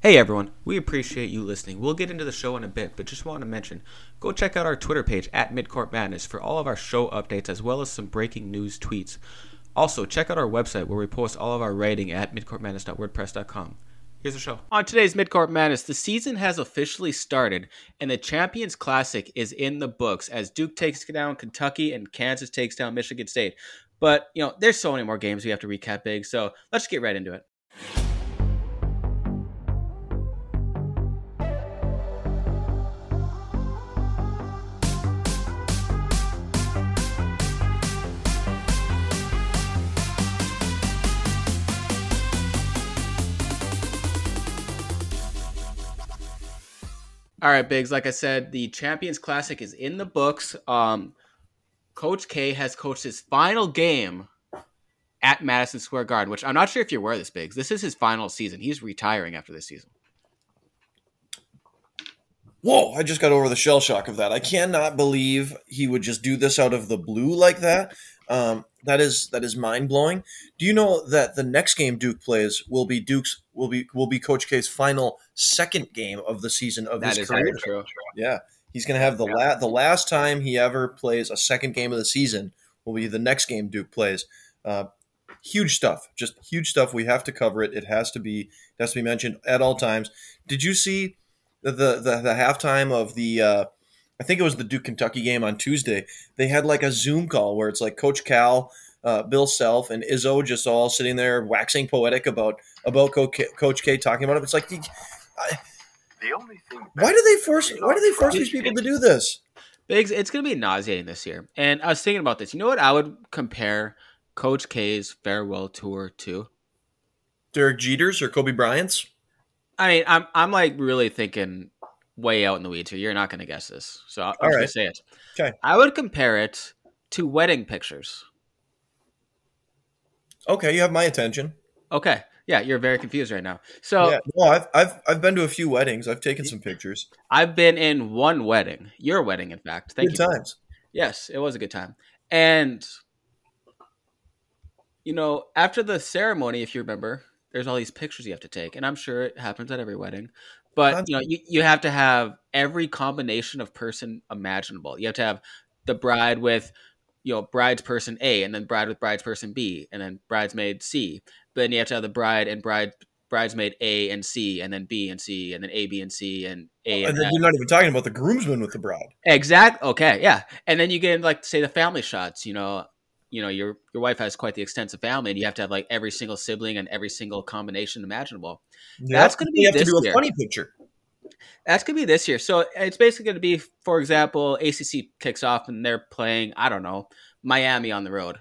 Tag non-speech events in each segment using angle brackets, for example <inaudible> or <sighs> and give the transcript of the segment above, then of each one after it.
Hey everyone, we appreciate you listening. We'll get into the show in a bit, but just want to mention go check out our Twitter page at Midcourt Madness for all of our show updates as well as some breaking news tweets. Also, check out our website where we post all of our writing at midcourtmadness.wordpress.com. Here's the show. On today's Midcourt Madness, the season has officially started, and the Champions Classic is in the books as Duke takes down Kentucky and Kansas takes down Michigan State. But, you know, there's so many more games we have to recap big, so let's get right into it. All right, Biggs. Like I said, the Champions Classic is in the books. Um, Coach K has coached his final game at Madison Square Garden, which I'm not sure if you're aware of this, Biggs. This is his final season. He's retiring after this season. Whoa, I just got over the shell shock of that. I cannot believe he would just do this out of the blue like that. Um, that is that is mind blowing. Do you know that the next game Duke plays will be Duke's will be will be Coach K's final second game of the season of That his is career? true. Yeah, he's going to have the la- the last time he ever plays a second game of the season will be the next game Duke plays. Uh, huge stuff, just huge stuff. We have to cover it. It has to be it has to be mentioned at all times. Did you see the the the, the halftime of the? Uh, I think it was the Duke Kentucky game on Tuesday. They had like a Zoom call where it's like Coach Cal, uh, Bill Self, and Izzo just all sitting there waxing poetic about about Co- K- Coach K talking about it. It's like, I, The only thing. why do they force? Why do they force these people to do this? Biggs, it's going to be nauseating this year. And I was thinking about this. You know what I would compare Coach K's farewell tour to? Derek Jeters or Kobe Bryant's? I mean, I'm I'm like really thinking way out in the weeds here. You're not going to guess this, so I'm All just going right. to say it. Okay. I would compare it to wedding pictures. Okay, you have my attention. Okay, yeah, you're very confused right now. So yeah, no, I've, I've I've been to a few weddings. I've taken some pictures. I've been in one wedding, your wedding, in fact. Thank Good you. times. Yes, it was a good time. And you know, after the ceremony, if you remember, there's all these pictures you have to take, and I'm sure it happens at every wedding. But you know, you, you have to have every combination of person imaginable. You have to have the bride with you know bride's person A, and then bride with bride's person B, and then bridesmaid C. But then you have to have the bride and bride bridesmaid A and C, and then B and C, and then A, B, and C, and A oh, And and then you're not even talking about the groomsmen with the bride. Exact. Okay. Yeah. And then you get into, like say the family shots. You know, you know your your wife has quite the extensive family, and you have to have like every single sibling and every single combination imaginable. That's be you have to this do a year. funny picture. That's gonna be this year. So it's basically gonna be, for example, ACC kicks off and they're playing. I don't know Miami on the road.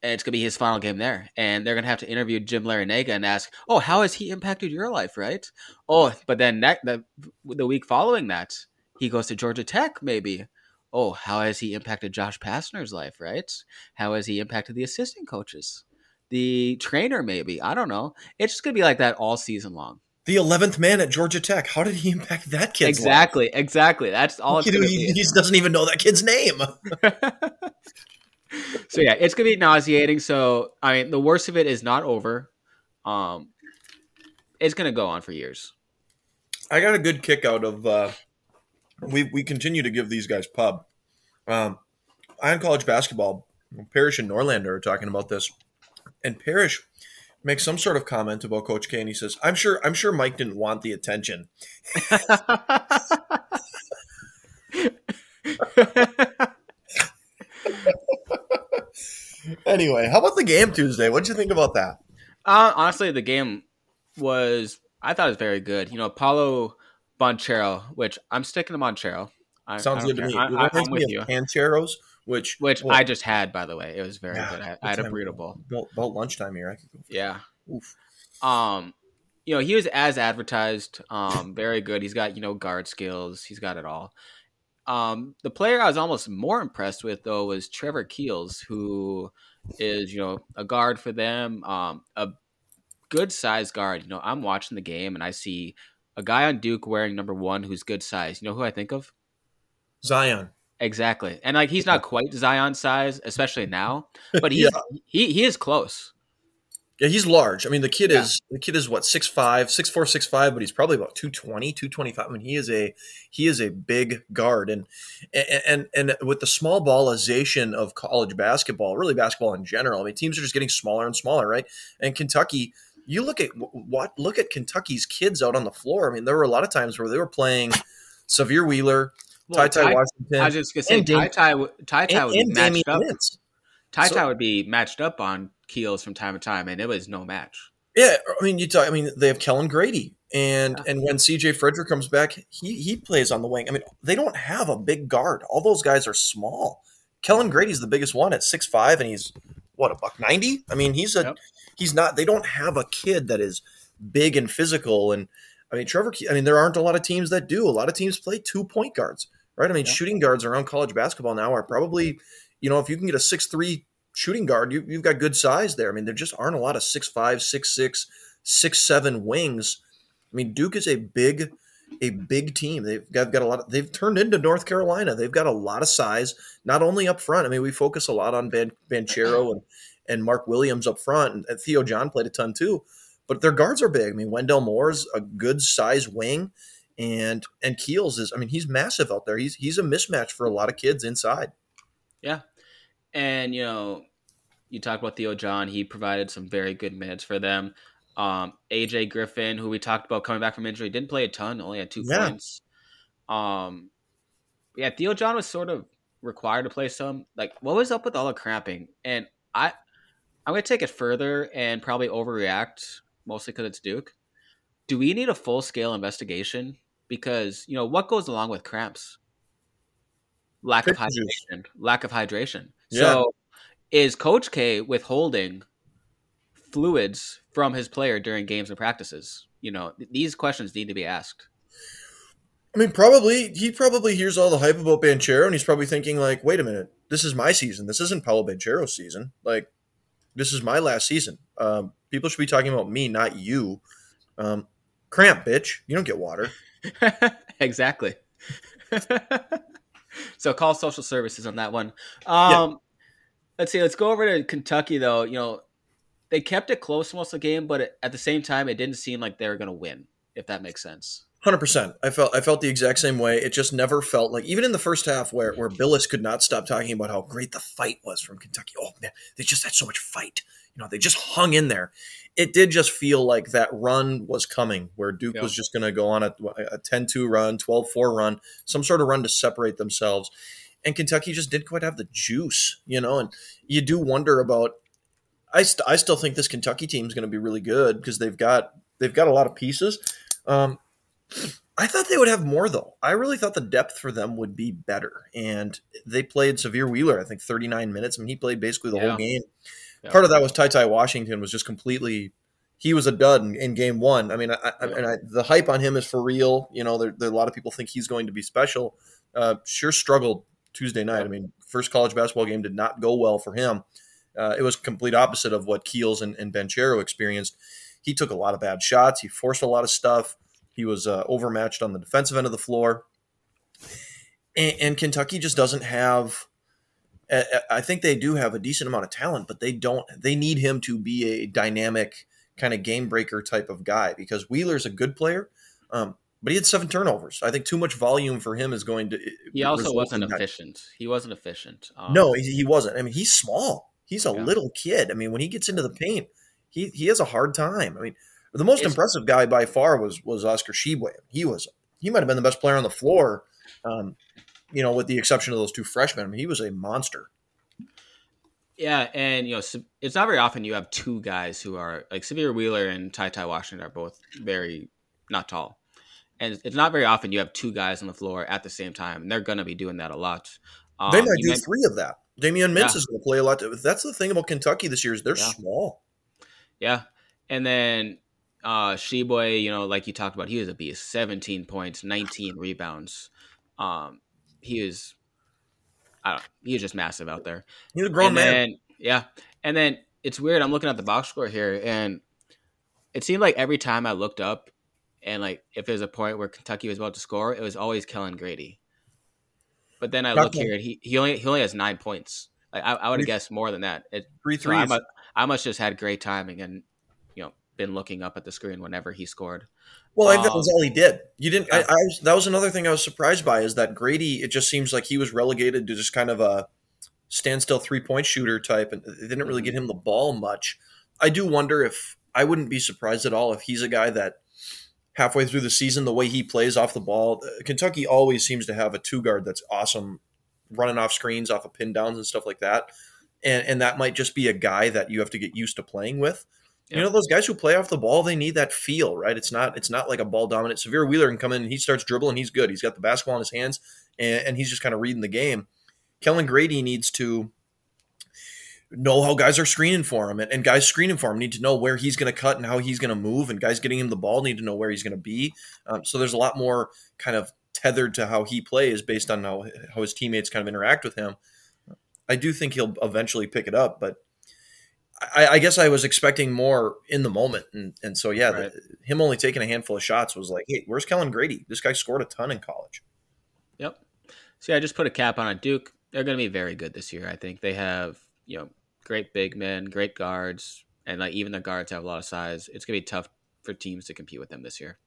And it's gonna be his final game there, and they're gonna have to interview Jim Larrañaga and ask, "Oh, how has he impacted your life?" Right? Oh, but then that the, the week following that, he goes to Georgia Tech, maybe. Oh, how has he impacted Josh Pastner's life? Right? How has he impacted the assistant coaches, the trainer? Maybe I don't know. It's just gonna be like that all season long. The eleventh man at Georgia Tech. How did he impact that kid's exactly, exactly. That's all life? it's Kid who gonna he, he just doesn't even know that kid's name. <laughs> so yeah, it's gonna be nauseating. So I mean, the worst of it is not over. Um, it's gonna go on for years. I got a good kick out of. Uh, we we continue to give these guys pub. Um, Eye on College basketball. Parrish and Norlander are talking about this, and Parrish makes some sort of comment about Coach K, and he says, "I'm sure I'm sure Mike didn't want the attention." <laughs> Anyway, how about the game Tuesday? What'd you think about that? Uh, honestly, the game was I thought it was very good. You know, Paolo Bonchero, which I'm sticking to Bonchero. I, Sounds I good don't to me. I, I, I'm with you. Pancheros, which Which well, I just had, by the way. It was very Yeah, good. I, I had a burrito bowl. about, about lunchtime here. I could go. Yeah. Oof. Um, you know, he was as advertised. Um, very good. He's got you know guard skills. He's got it all. Um, the player I was almost more impressed with though was Trevor Keels, who is you know a guard for them. Um, a good size guard. You know, I'm watching the game and I see a guy on Duke wearing number one who's good size. You know who I think of? Zion. Exactly. And like he's not quite Zion size, especially now, <laughs> but he's he he is close. Yeah, he's large. I mean, the kid yeah. is the kid is what six five, six four, six five, but he's probably about 220, 225. I mean, he is a he is a big guard, and and and with the small ballization of college basketball, really basketball in general. I mean, teams are just getting smaller and smaller, right? And Kentucky, you look at what look at Kentucky's kids out on the floor. I mean, there were a lot of times where they were playing Sahvir Wheeler, well, Ty Ty Washington. I was just gonna say Ty Ty Ty Ty would be matched up. Ty Ty would be matched up on Keels from time to time, and it was no match. Yeah, I mean, you talk. I mean, they have Kellan Grady, and yeah. and when CJ Frederick comes back, he he plays on the wing. I mean, they don't have a big guard. All those guys are small. Kellan Grady's the biggest one at six five, and he's what a buck ninety. I mean, he's a yep. he's not. They don't have a kid that is big and physical. And I mean, Trevor. I mean, there aren't a lot of teams that do. A lot of teams play two point guards right? I mean, yeah. shooting guards around college basketball now are probably, you know, if you can get a six three shooting guard, you, have got good size there. I mean, there just aren't a lot of six five, six six, six seven wings. I mean, Duke is a big, a big team. They've got, got a lot. Of, they've turned into North Carolina. They've got a lot of size, not only up front. I mean, we focus a lot on Ban, Banchero and and Mark Williams up front, and, Theo John played a ton too. But their guards are big. I mean, Wendell Moore's a good size wing and and Keels is I mean he's massive out there. He's he's a mismatch for a lot of kids inside. Yeah, and you know you talk about Theo John. He provided some very good minutes for them. Um, AJ Griffin, who we talked about coming back from injury, didn't play a ton, only had two yeah. points. Um, yeah, Theo John was sort of required to play some. Like, what was up with all the cramping? And I, I'm gonna take it further and probably overreact, mostly because it's Duke. Do we need a full scale investigation because you know what goes along with cramps lack of hydration lack of hydration yeah. so is coach k withholding fluids from his player during games and practices you know these questions need to be asked I mean, probably he probably hears all the hype about Banchero, and he's probably thinking like, "Wait a minute, this is my season. This isn't Paolo Banchero's season. Like, this is my last season. Um, people should be talking about me, not you. Um, cramp, bitch. You don't get water. <laughs> <laughs> exactly. <laughs> so call social services on that one. Um, yeah. Let's see. Let's go over to Kentucky though. You know, they kept it close most of the game, but at the same time, it didn't seem like they were going to win. If that makes sense. Hundred percent. I felt I felt the exact same way. It just never felt like even in the first half where where Bilas could not stop talking about how great the fight was from Kentucky. Oh man, they just had so much fight. You know, they just hung in there it did just feel like that run was coming where Duke yeah. was just going to go on a, a 10-2 run, 12-4 run, some sort of run to separate themselves. And Kentucky just didn't quite have the juice, you know, and you do wonder about I, st- I still think this Kentucky team is going to be really good because they've got they've got a lot of pieces. Um, I thought they would have more though. I really thought the depth for them would be better, and they played Sahvir Wheeler. I think 39 minutes. I mean, he played basically the yeah. whole game. Yeah. Part of that was Ty Ty Washington was just completely. He was a dud in, in game one. I mean, I, I, and I, the hype on him is for real. You know, there, there, a lot of people think he's going to be special. Uh, sure struggled Tuesday night. I mean, first college basketball game did not go well for him. Uh, it was complete opposite of what Keels and, and Banchero experienced. He took a lot of bad shots. He forced a lot of stuff. He was uh, overmatched on the defensive end of the floor. And, and Kentucky just doesn't have I think they do have a decent amount of talent, but they don't. They need him to be a dynamic kind of game breaker type of guy because Wheeler's a good player, um, but he had seven turnovers. I think too much volume for him is going to. He also wasn't efficient. He wasn't efficient. Um, no, he, he, wasn't. I mean, he's small. He's a yeah. little kid. I mean, when he gets into the paint, he he has a hard time. I mean, the most impressive guy by far was was Oscar Tshiebwe. He was he might have been the best player on the floor. Um, you know, with the exception of those two freshmen. I mean, he was a monster. Yeah, and you know, it's not very often you have two guys who are like Sahvir Wheeler and Ty Ty Washington are both very not tall, and it's not very often you have two guys on the floor at the same time, and they're going to be doing that a lot. Um, they might do meant, three of that. Davion Mintz yeah. is going to play a lot. That's the thing about Kentucky this year is they're yeah. small. Yeah, and then uh Tshiebwe, you know, like you talked about, he was a beast. Seventeen points, nineteen rebounds. Um, he was I don't he was just massive out there. He's a grown and man. Then, yeah. And then it's weird. I'm looking at the box score here and it seemed like every time I looked up and like if there's a point where Kentucky was about to score, it was always Kellan Grady. But then I Not look here and he, he only he only has nine points. Like I, I would have guessed more than that. It, three threes. So I, must, I must just had great timing and you know been looking up at the screen whenever he scored. Well, um, that was all he did. You didn't. I, I was, that was another thing I was surprised by is that Grady. It just seems like he was relegated to just kind of a standstill three point shooter type, and they didn't really mm-hmm. get him the ball much. I do wonder if I wouldn't be surprised at all if he's a guy that halfway through the season, the way he plays off the ball, uh, Kentucky always seems to have a two guard that's awesome, running off screens, off of pin downs and stuff like that. And and that might just be a guy that you have to get used to playing with. Yeah. You know, those guys who play off the ball, they need that feel, right? It's not it's not like a ball dominant. Sahvir Wheeler can come in and he starts dribbling, he's good. He's got the basketball in his hands, and, and he's just kind of reading the game. Kellan Grady needs to know how guys are screening for him, and, and guys screening for him need to know where he's going to cut and how he's going to move, and guys getting him the ball need to know where he's going to be. Um, so there's a lot more kind of tethered to how he plays based on how how his teammates kind of interact with him. I do think he'll eventually pick it up, but I, I guess I was expecting more in the moment, and and so yeah, right. the, him only taking a handful of shots was like, hey, where's Kellan Grady? This guy scored a ton in college. Yep. see I just put a cap on it. Duke. They're going to be very good this year. I think they have you know great big men, great guards, and like even the guards have a lot of size. It's gonna be tough for teams to compete with them this year.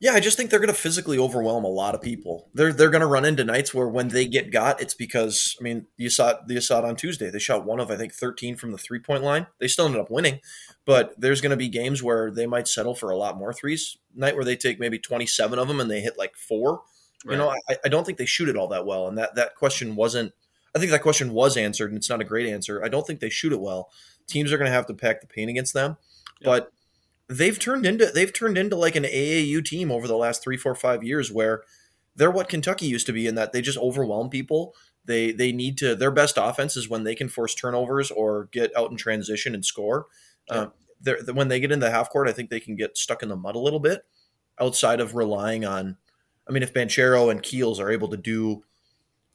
Yeah, I just think they're going to physically overwhelm a lot of people. They're they're going to run into nights where when they get got, it's because I mean you saw it, you saw it on Tuesday. They shot one of I think thirteen from the three point line. They still ended up winning, but there's going to be games where they might settle for a lot more threes. Night where they take maybe twenty seven of them and they hit like four. Right. You know, I, I don't think they shoot it all that well, and that that question wasn't I think that question was answered, and it's not a great answer. I don't think they shoot it well. Teams are going to have to pack the paint against them, yeah. but they've turned into they've turned into like an AAU team over the last three, four, five years, where they're what Kentucky used to be in that they just overwhelm people. They they need to their best offense is when they can force turnovers or get out in transition and score. Yeah. Uh, when they get into the half court, I think they can get stuck in the mud a little bit. Outside of relying on, I mean, if Banchero and Keels are able to do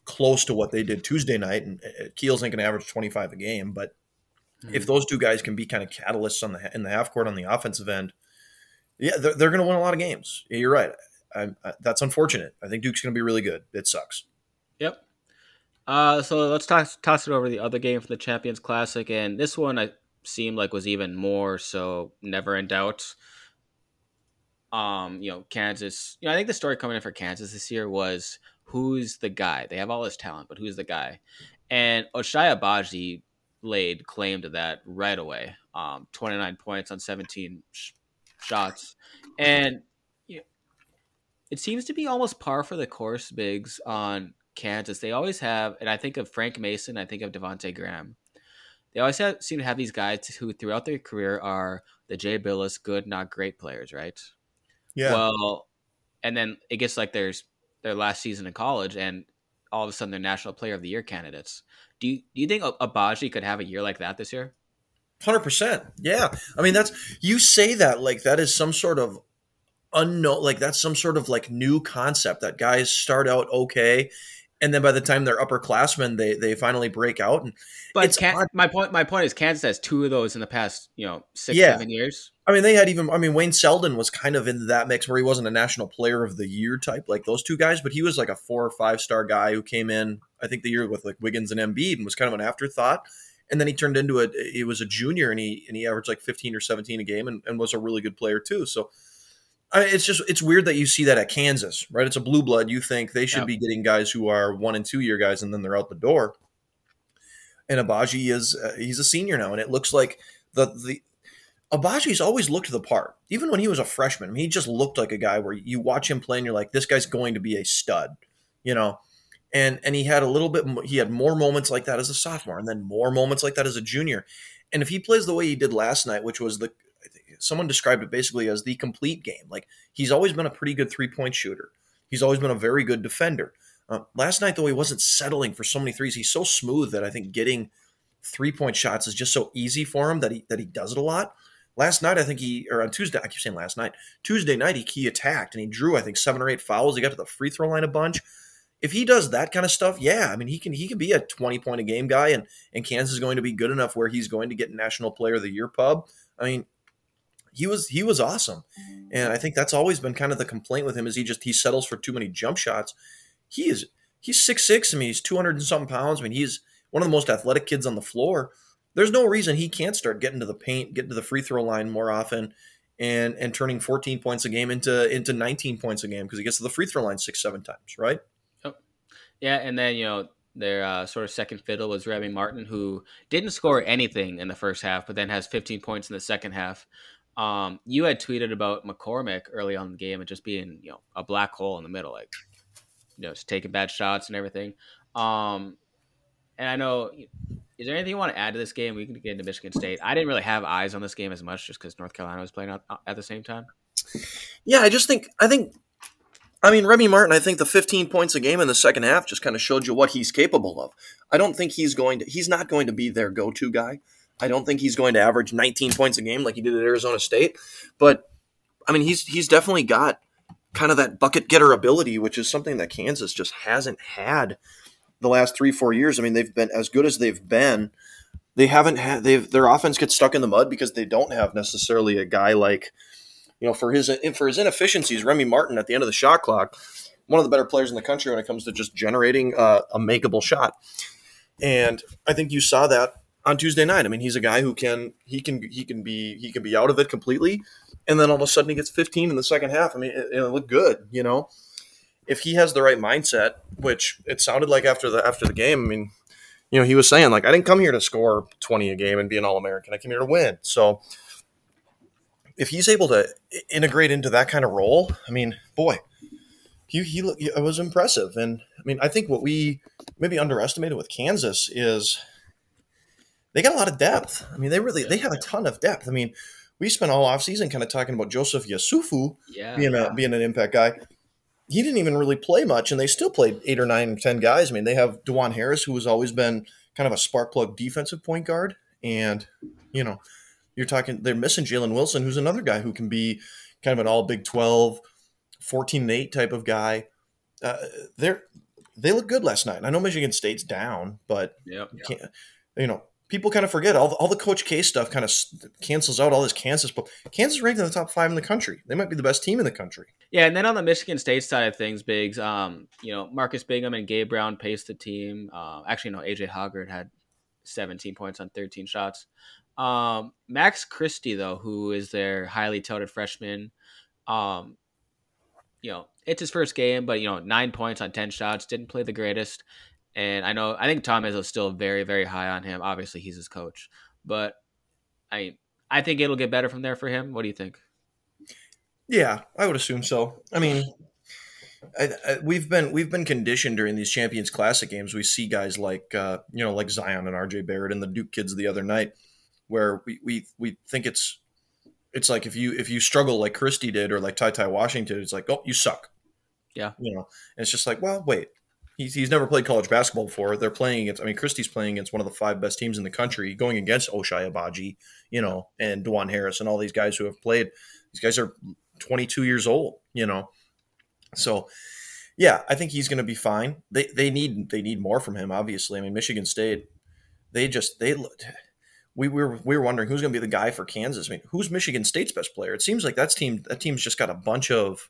close to what they did Tuesday night. And uh, Keels ain't going to average 25 a game, but mm-hmm. if those two guys can be kind of catalysts on the in the half court on the offensive end, yeah, they're, they're going to win a lot of games. Yeah, you're right. I, I, that's unfortunate. I think Duke's going to be really good. It sucks. Yep. Uh, so let's toss, toss it over the other game for the Champions Classic, and this one I seemed like was even more so never in doubt. Um, you know, Kansas. You know, I think the story coming in for Kansas this year was who's the guy? They have all this talent, but who's the guy? And Ochai Agbaji laid claim to that right away. Um, 29 points on 17 sh- shots. And you know, it seems to be almost par for the course, Biggs, on Kansas. They always have, and I think of Frank Mason, I think of Devonte Graham. They always have, seem to have these guys who, throughout their career, are the Jay Bilas good, not great players, right? Yeah. Well, and then it gets like there's their last season in college, and all of a sudden they're National Player of the Year candidates. Do you do you think Agbaji could have a year like that this year? Hundred percent. Yeah. I mean, that's you say that like that is some sort of unknown, like that's some sort of like new concept that guys start out okay and then by the time they're upperclassmen, they they finally break out. And but Can- my point my point is Kansas has two of those in the past you know six yeah. seven years. I mean, they had even. I mean, Wayne Selden was kind of in that mix where he wasn't a national player of the year type like those two guys, but he was like a four or five star guy who came in. I think the year with like Wiggins and Embiid and was kind of an afterthought. And then he turned into a. He was a junior and he and he averaged like fifteen or seventeen a game and, and was a really good player too. So I mean, it's just it's weird that you see that at Kansas, right? It's a blue blood. You think they should be getting guys who are one and two year guys, and then they're out the door. And Agbaji is uh, he's a senior now, and it looks like the the Agbaji's always looked the part. Even when he was a freshman, I mean, he just looked like a guy where you watch him play and you're like, this guy's going to be a stud, you know. And and he had a little bit, he had more moments like that as a sophomore, and then more moments like that as a junior. And if he plays the way he did last night, which was the someone described it basically as the complete game. Like he's always been a pretty good three point shooter. He's always been a very good defender. Uh, last night though, he wasn't settling for so many threes. He's so smooth that I think getting three point shots is just so easy for him that he that he does it a lot. Last night, I think he or on Tuesday, I keep saying last night. Tuesday night, he, he attacked and he drew I think seven or eight fouls. He got to the free throw line a bunch. If he does that kind of stuff, yeah, I mean he can he can be a twenty point a game guy, and and Kansas is going to be good enough where he's going to get National Player of the Year pub. I mean, he was he was awesome, and I think that's always been kind of the complaint with him is he just he settles for too many jump shots. He is he's six six. I mean he's two hundred and something pounds. I mean he's one of the most athletic kids on the floor, there's no reason he can't start getting to the paint, getting to the free throw line more often, and and turning 14 points a game into into 19 points a game because he gets to the free throw line six seven times, right? Yeah, and then you know their uh, sort of second fiddle was Remy Martin, who didn't score anything in the first half, but then has 15 points in the second half. Um, you had tweeted about McCormack early on the game and just being you know a black hole in the middle, like you know just taking bad shots and everything. Um, and I know is there anything you want to add to this game? We can get into Michigan State. I didn't really have eyes on this game as much just because North Carolina was playing at the same time. Yeah, I just think I think I mean Remy Martin. I think the 15 points a game in the second half just kind of showed you what he's capable of. I don't think he's going to. He's not going to be their go-to guy. I don't think he's going to average 19 points a game like he did at Arizona State. But I mean, he's he's definitely got kind of that bucket getter ability, which is something that Kansas just hasn't had the last three four years. I mean, they've been as good as they've been. They haven't had they've their offense gets stuck in the mud because they don't have necessarily a guy like you know for his for his inefficiencies. Remy Martin at the end of the shot clock, one of the better players in the country when it comes to just generating uh, a makeable shot. And I think you saw that on Tuesday night. I mean, he's a guy who can he can he can be he can be out of it completely, and then all of a sudden he gets 15 in the second half. I mean, it, it looked good, you know if he has the right mindset, which it sounded like after the after the game, I mean, you know, he was saying like I didn't come here to score 20 a game and be an all American. I came here to win. So if he's able to integrate into that kind of role, I mean, boy, he he it was impressive. And I mean, I think what we maybe underestimated with Kansas is they got a lot of depth. I mean, they really they have a ton of depth. I mean, we spent all off season kind of talking about Joseph Yesufu yeah, being a being an impact guy he didn't even really play much, and they still played eight or nine or ten guys. I mean, they have Dajuan Harris, who has always been kind of a spark plug defensive point guard, and you know, you're talking they're missing Jalen Wilson, who's another guy who can be kind of an all Big 12, 14 and eight type of guy. Uh, they're they look good last night. I know Michigan State's down, but yeah, you know, people kind of forget all the, all the Coach K stuff kind of cancels out all this Kansas. But Kansas ranked in the top five in the country. They might be the best team in the country. Yeah, and then on the Michigan State side of things, Biggs, um, you know, Marcus Bingham and Gabe Brown paced the team. Uh, actually, no, AJ Hoggard had 17 points on 13 shots. Um, Max Christie, though, who is their highly touted freshman, um, you know, it's his first game, but you know, nine points on 10 shots, didn't play the greatest. And I know I think Tom is still very, very high on him. Obviously, he's his coach, but I I think it'll get better from there for him. What do you think? Yeah, I would assume so. I mean, I, I, we've been we've been conditioned during these Champions Classic games. We see guys like uh, you know like Zion and R.J. Barrett and the Duke kids the other night, where we we, we think it's it's like if you if you struggle like Christie did or like Ty Ty Washington, it's like oh you suck. Yeah, you know, and it's just like well wait he's, he's never played college basketball before. They're playing against, I mean, Christie's playing against one of the five best teams in the country, going against Ochai Agbaji, you know, and Dajuan Harris and all these guys who have played. These guys are 22 years old, you know. So, yeah, I think he's going to be fine. They they need they need more from him. Obviously, I mean, Michigan State, they just they we were we were wondering who's going to be the guy for Kansas. I mean, who's Michigan State's best player? It seems like that's team that team's just got a bunch of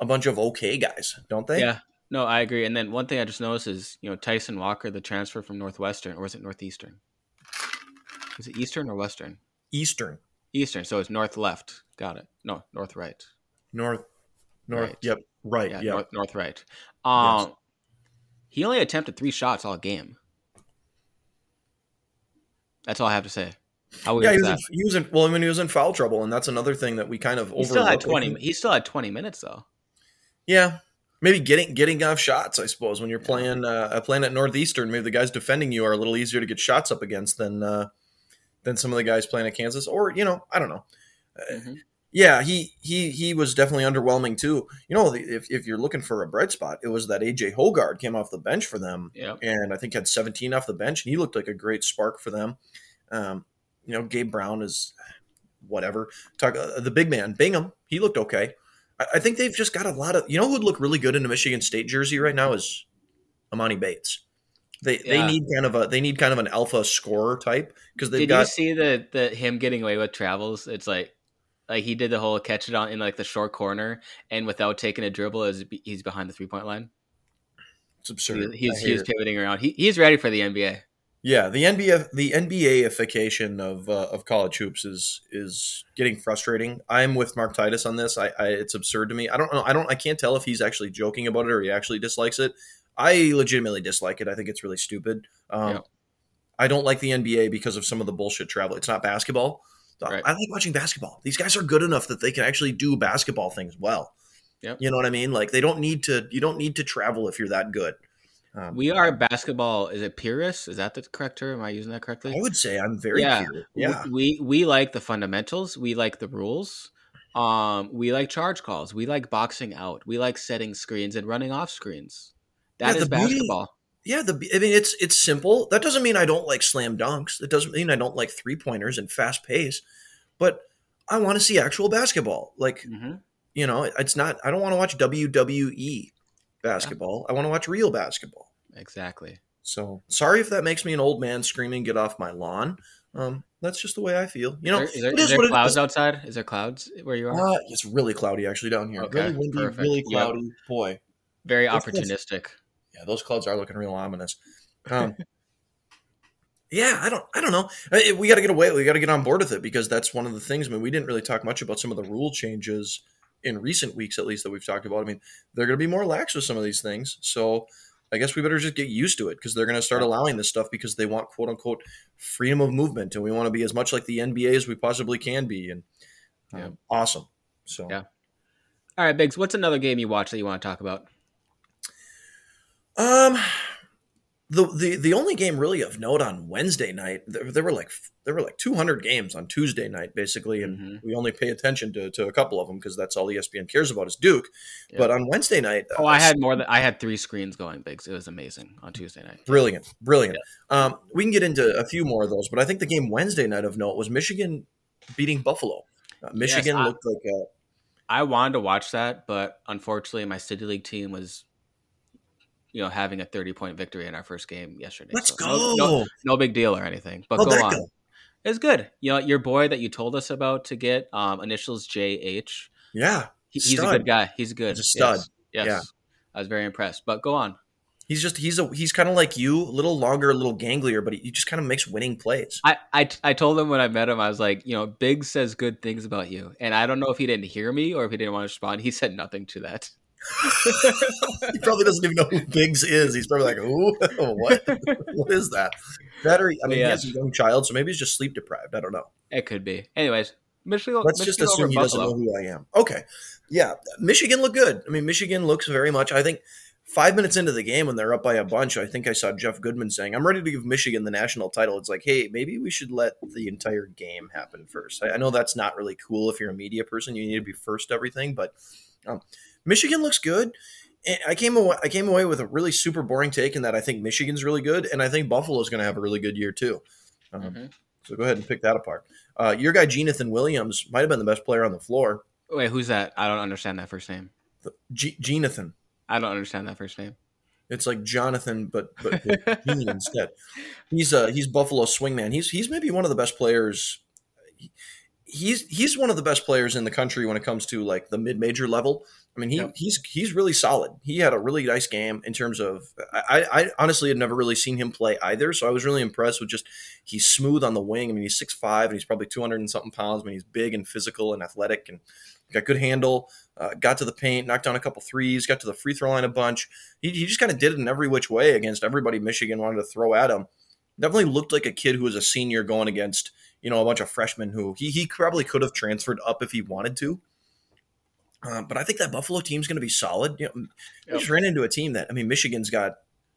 a bunch of okay guys, don't they? Yeah, no, I agree. And then one thing I just noticed is, you know, Tyson Walker, the transfer from Northwestern, or is it Northeastern? Is it Eastern or Western? Eastern. Eastern. So it's north left. Got it. No, north right. North. North. Right. Yep. Right. Yeah. Yep. North, north right. Um, yes. he only attempted three shots all game. That's all I have to say. How yeah, he was, in, he was in. Well, I mean, he was in foul trouble, and that's another thing that we kind of. He still had twenty. He still had twenty minutes though. Yeah, maybe getting getting off shots. I suppose when you're playing uh, playing at Northeastern, maybe the guys defending you are a little easier to get shots up against than uh, than some of the guys playing at Kansas. Or you know, I don't know. Uh, mm-hmm. Yeah, he he he was definitely underwhelming too. You know, if, if you're looking for a bright spot, it was that AJ Hoggard came off the bench for them, yep. and I think had 17 off the bench, and he looked like a great spark for them. Um, you know, Gabe Brown is whatever. Talk uh, the big man Bingham, he looked okay. I think they've just got a lot of. You know who would look really good in a Michigan State jersey right now is Emoni Bates. They yeah. they need kind of a they need kind of an alpha scorer type because they've did got. you see the the him getting away with travels? It's like like he did the whole catch it on in like the short corner and without taking a dribble as he's behind the three point line. It's absurd. He, he's he's pivoting around. He, he's ready for the NBA. Yeah, the NBA the NBAification of uh, of college hoops is is getting frustrating. I'm with Mark Titus on this. I, I it's absurd to me. I don't know. I don't. I can't tell if he's actually joking about it or he actually dislikes it. I legitimately dislike it. I think it's really stupid. Um, Yeah. I don't like the NBA because of some of the bullshit travel. It's not basketball. Right. I like watching basketball. These guys are good enough that they can actually do basketball things well. Yep. You know what I mean? Like they don't need to. You don't need to travel if you're that good. Um, We are basketball. Is it purists? Is that the correct term? Am I using that correctly? I would say I'm very Yeah. pure. Yeah. We we like the fundamentals. We like the rules. Um, we like charge calls. We like boxing out. We like setting screens and running off screens. That Yeah, is the beauty- basketball. Yeah, the I mean it's it's simple. That doesn't mean I don't like slam dunks. It doesn't mean I don't like three pointers and fast pace. But I want to see actual basketball. Like hmm you know, it's not. I don't want to watch WWE basketball. I want to watch real basketball. Exactly. So sorry if that makes me an old man screaming, "Get off my lawn." Um, that's just the way I feel. You know, Is there, is is there what clouds outside? Is there clouds where you are? Uh, it's really cloudy actually down here. Okay, really windy, perfect. really Yep. cloudy. Boy, Very opportunistic. yeah, those clouds are looking real ominous. Um, <laughs> yeah, I don't, I don't know. I- We got to get away. We got to get on board with it because that's one of the things. I mean, we didn't really talk much about some of the rule changes in recent weeks, at least that we've talked about. I mean, they're going to be more lax with some of these things. So I guess we better just get used to it because they're going to start allowing this stuff because they want quote unquote freedom of movement, and we want to be as much like the NBA as we possibly can be. And um, Yeah. awesome. So Yeah. All right, Biggs. What's another game you watch that you want to talk about? Um, the the the only game really of note on Wednesday night, there, there were like there were like 200 games on Tuesday night, basically, and Mhm. we only pay attention to, to a couple of them because that's all ESPN cares about is Duke. Yeah. But on Wednesday night, Oh, uh, I had more than I had three screens going, Biggs. It was amazing on Tuesday night. brilliant, brilliant. Um, we can get into a few more of those, but I think the game Wednesday night of note was Michigan beating Buffalo. Uh, Michigan I- looked like a I wanted to watch that, but unfortunately, my city league team was, you know, having a thirty point victory in our first game yesterday. let's So go. No, no, no big deal or anything. But How'd go on. go? It's good. You know, your boy that you told us about to get um, initials JH. Yeah, He, he's a good guy. He's good. He's a stud. Yes. Yes. Yeah. I was very impressed. But go on. he's just he's a he's kind of like you, a little longer, a little ganglier, but he just kind of makes winning plays. I, I, I told him when I met him, I was like, you know, Biggs says good things about you. And I don't know if he didn't hear me or if he didn't want to respond. He said nothing to that. <laughs> he probably doesn't even know who Biggs is. He's probably like, "Who? <laughs> what? what is that?" Or I mean, Yeah. he has a young child, so maybe he's just sleep deprived. I don't know. It could be. Anyways, Michigan. Let's just Michigan over assume he doesn't know who I am. Okay, yeah, Michigan looked good. I mean, Michigan looks very much. I think five minutes into the game when they're up by a bunch, I think I saw Jeff Goodman saying, "I'm ready to give Michigan the national title." It's like, hey, maybe we should let the entire game happen first. I, I know that's not really cool if you're a media person. You need to be first everything, but um, Michigan looks good. And I came away. I came away with a really super boring take in that I think Michigan's really good, and I think Buffalo's going to have a really good year too. Um, Mhm. So go ahead and pick that apart. Uh, your guy Jonathan Williams might have been the best player on the floor. Wait, who's that? I don't understand that first name. G- Jonathan. I don't understand that first name. It's like Jonathan, but but <laughs> with Gene instead. He's uh he's Buffalo swingman. He's he's maybe one of the best players. He's he's one of the best players in the country when it comes to like the mid major level. I mean he Yep. he's he's really solid. He had a really nice game in terms of I, I honestly had never really seen him play either, so I was really impressed with just he's smooth on the wing. I mean he's six five and he's probably two hundred and something pounds. I mean he's big and physical and athletic and got good handle. Uh, got to the paint, knocked down a couple threes, got to the free throw line a bunch. He, he just kind of did it in every which way against everybody Michigan wanted to throw at him. Definitely looked like a kid who was a senior going against you know a bunch of freshmen who he he probably could have transferred up if he wanted to. Uh, but I think that Buffalo team's going to be solid. You know, Yep. just ran into a team that I mean, Michigan's got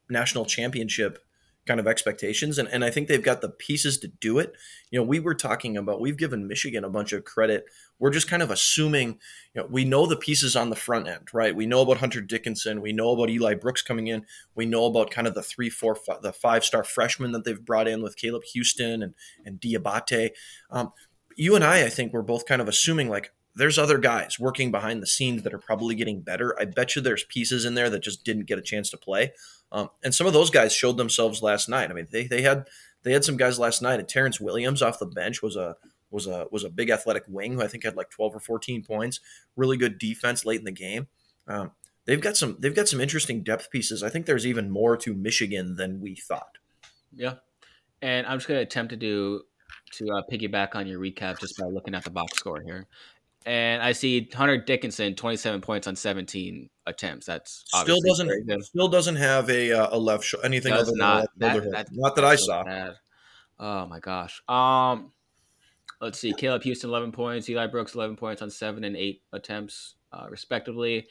national championship kind of expectations, and, and I think they've got the pieces to do it. You know, we were talking about we've given Michigan a bunch of credit. We're just kind of assuming, you know, we know the pieces on the front end, right? We know about Hunter Dickinson, we know about Eli Brooks coming in, we know about kind of the three, four, five, the five star freshmen that they've brought in with Caleb Houston and and Diabate. Um, you and I, I think, we're both kind of assuming like there's other guys working behind the scenes that are probably getting better. I bet you there's pieces in there that just didn't get a chance to play. Um, and some of those guys showed themselves last night. I mean, they, they had they had some guys last night. And Terrance Williams off the bench was a was a was a big athletic wing who I think had like 12 or 14 points. Really good defense late in the game. Um, they've got some they've got some interesting depth pieces. I think there's even more to Michigan than we thought. Yeah. And I'm just going to attempt to do to uh, piggyback on your recap just by looking at the box score here. And I see Hunter Dickinson, 27 points on 17 attempts. That's still doesn't still doesn't have a uh, a left sh- anything Does other not. than That- that, that- not that I so saw. bad. Oh my gosh. Um, let's see. Caleb Houston, 11 points. Eli Brooks, 11 points on seven and eight attempts, uh, respectively.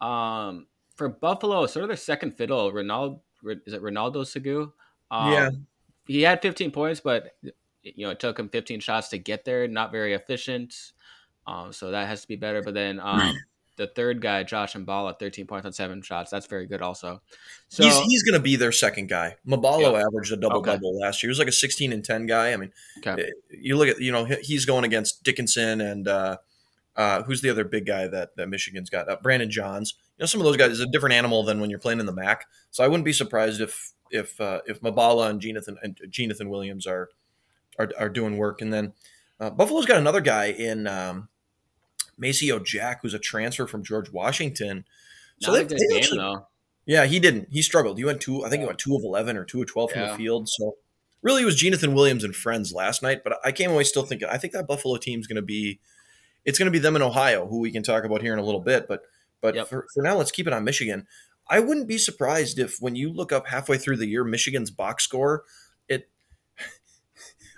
Um, for Buffalo, sort of their second fiddle. Ronaldo, is it Ronaldo Segu? Um, Yeah. he had 15 points, but you know it took him 15 shots to get there. Not very efficient. Um, so that has to be better. But then um, the third guy, Josh Mballa, 13 points on seven shots. That's very good also. So he's he's going to be their second guy. Mballa Yeah. averaged a double double last year. He was like a 16 and 10 guy. I mean, okay. you look at you know, he's going against Dickinson and uh, uh, who's the other big guy that, that Michigan's got? Uh, Brandon Johns. You know some of those guys is a different animal than when you're playing in the MAC. So I wouldn't be surprised if if uh, if Mballa and Jonathan and Jonathan Williams are are, are doing work. And then uh, Buffalo's got another guy in um, Maceo Jack, who's a transfer from George Washington. So Not they, they game actually- though. yeah, he didn't. He struggled. He went two. I think he went two of eleven or two of twelve from the field. So really, it was Jonathan Williams and friends last night. But I came away still thinking I think that Buffalo team's going to be. It's going to be them in Ohio, who we can talk about here in a little bit. But but Yep. for, for now, let's keep it on Michigan. I wouldn't be surprised if when you look up halfway through the year Michigan's box score, it.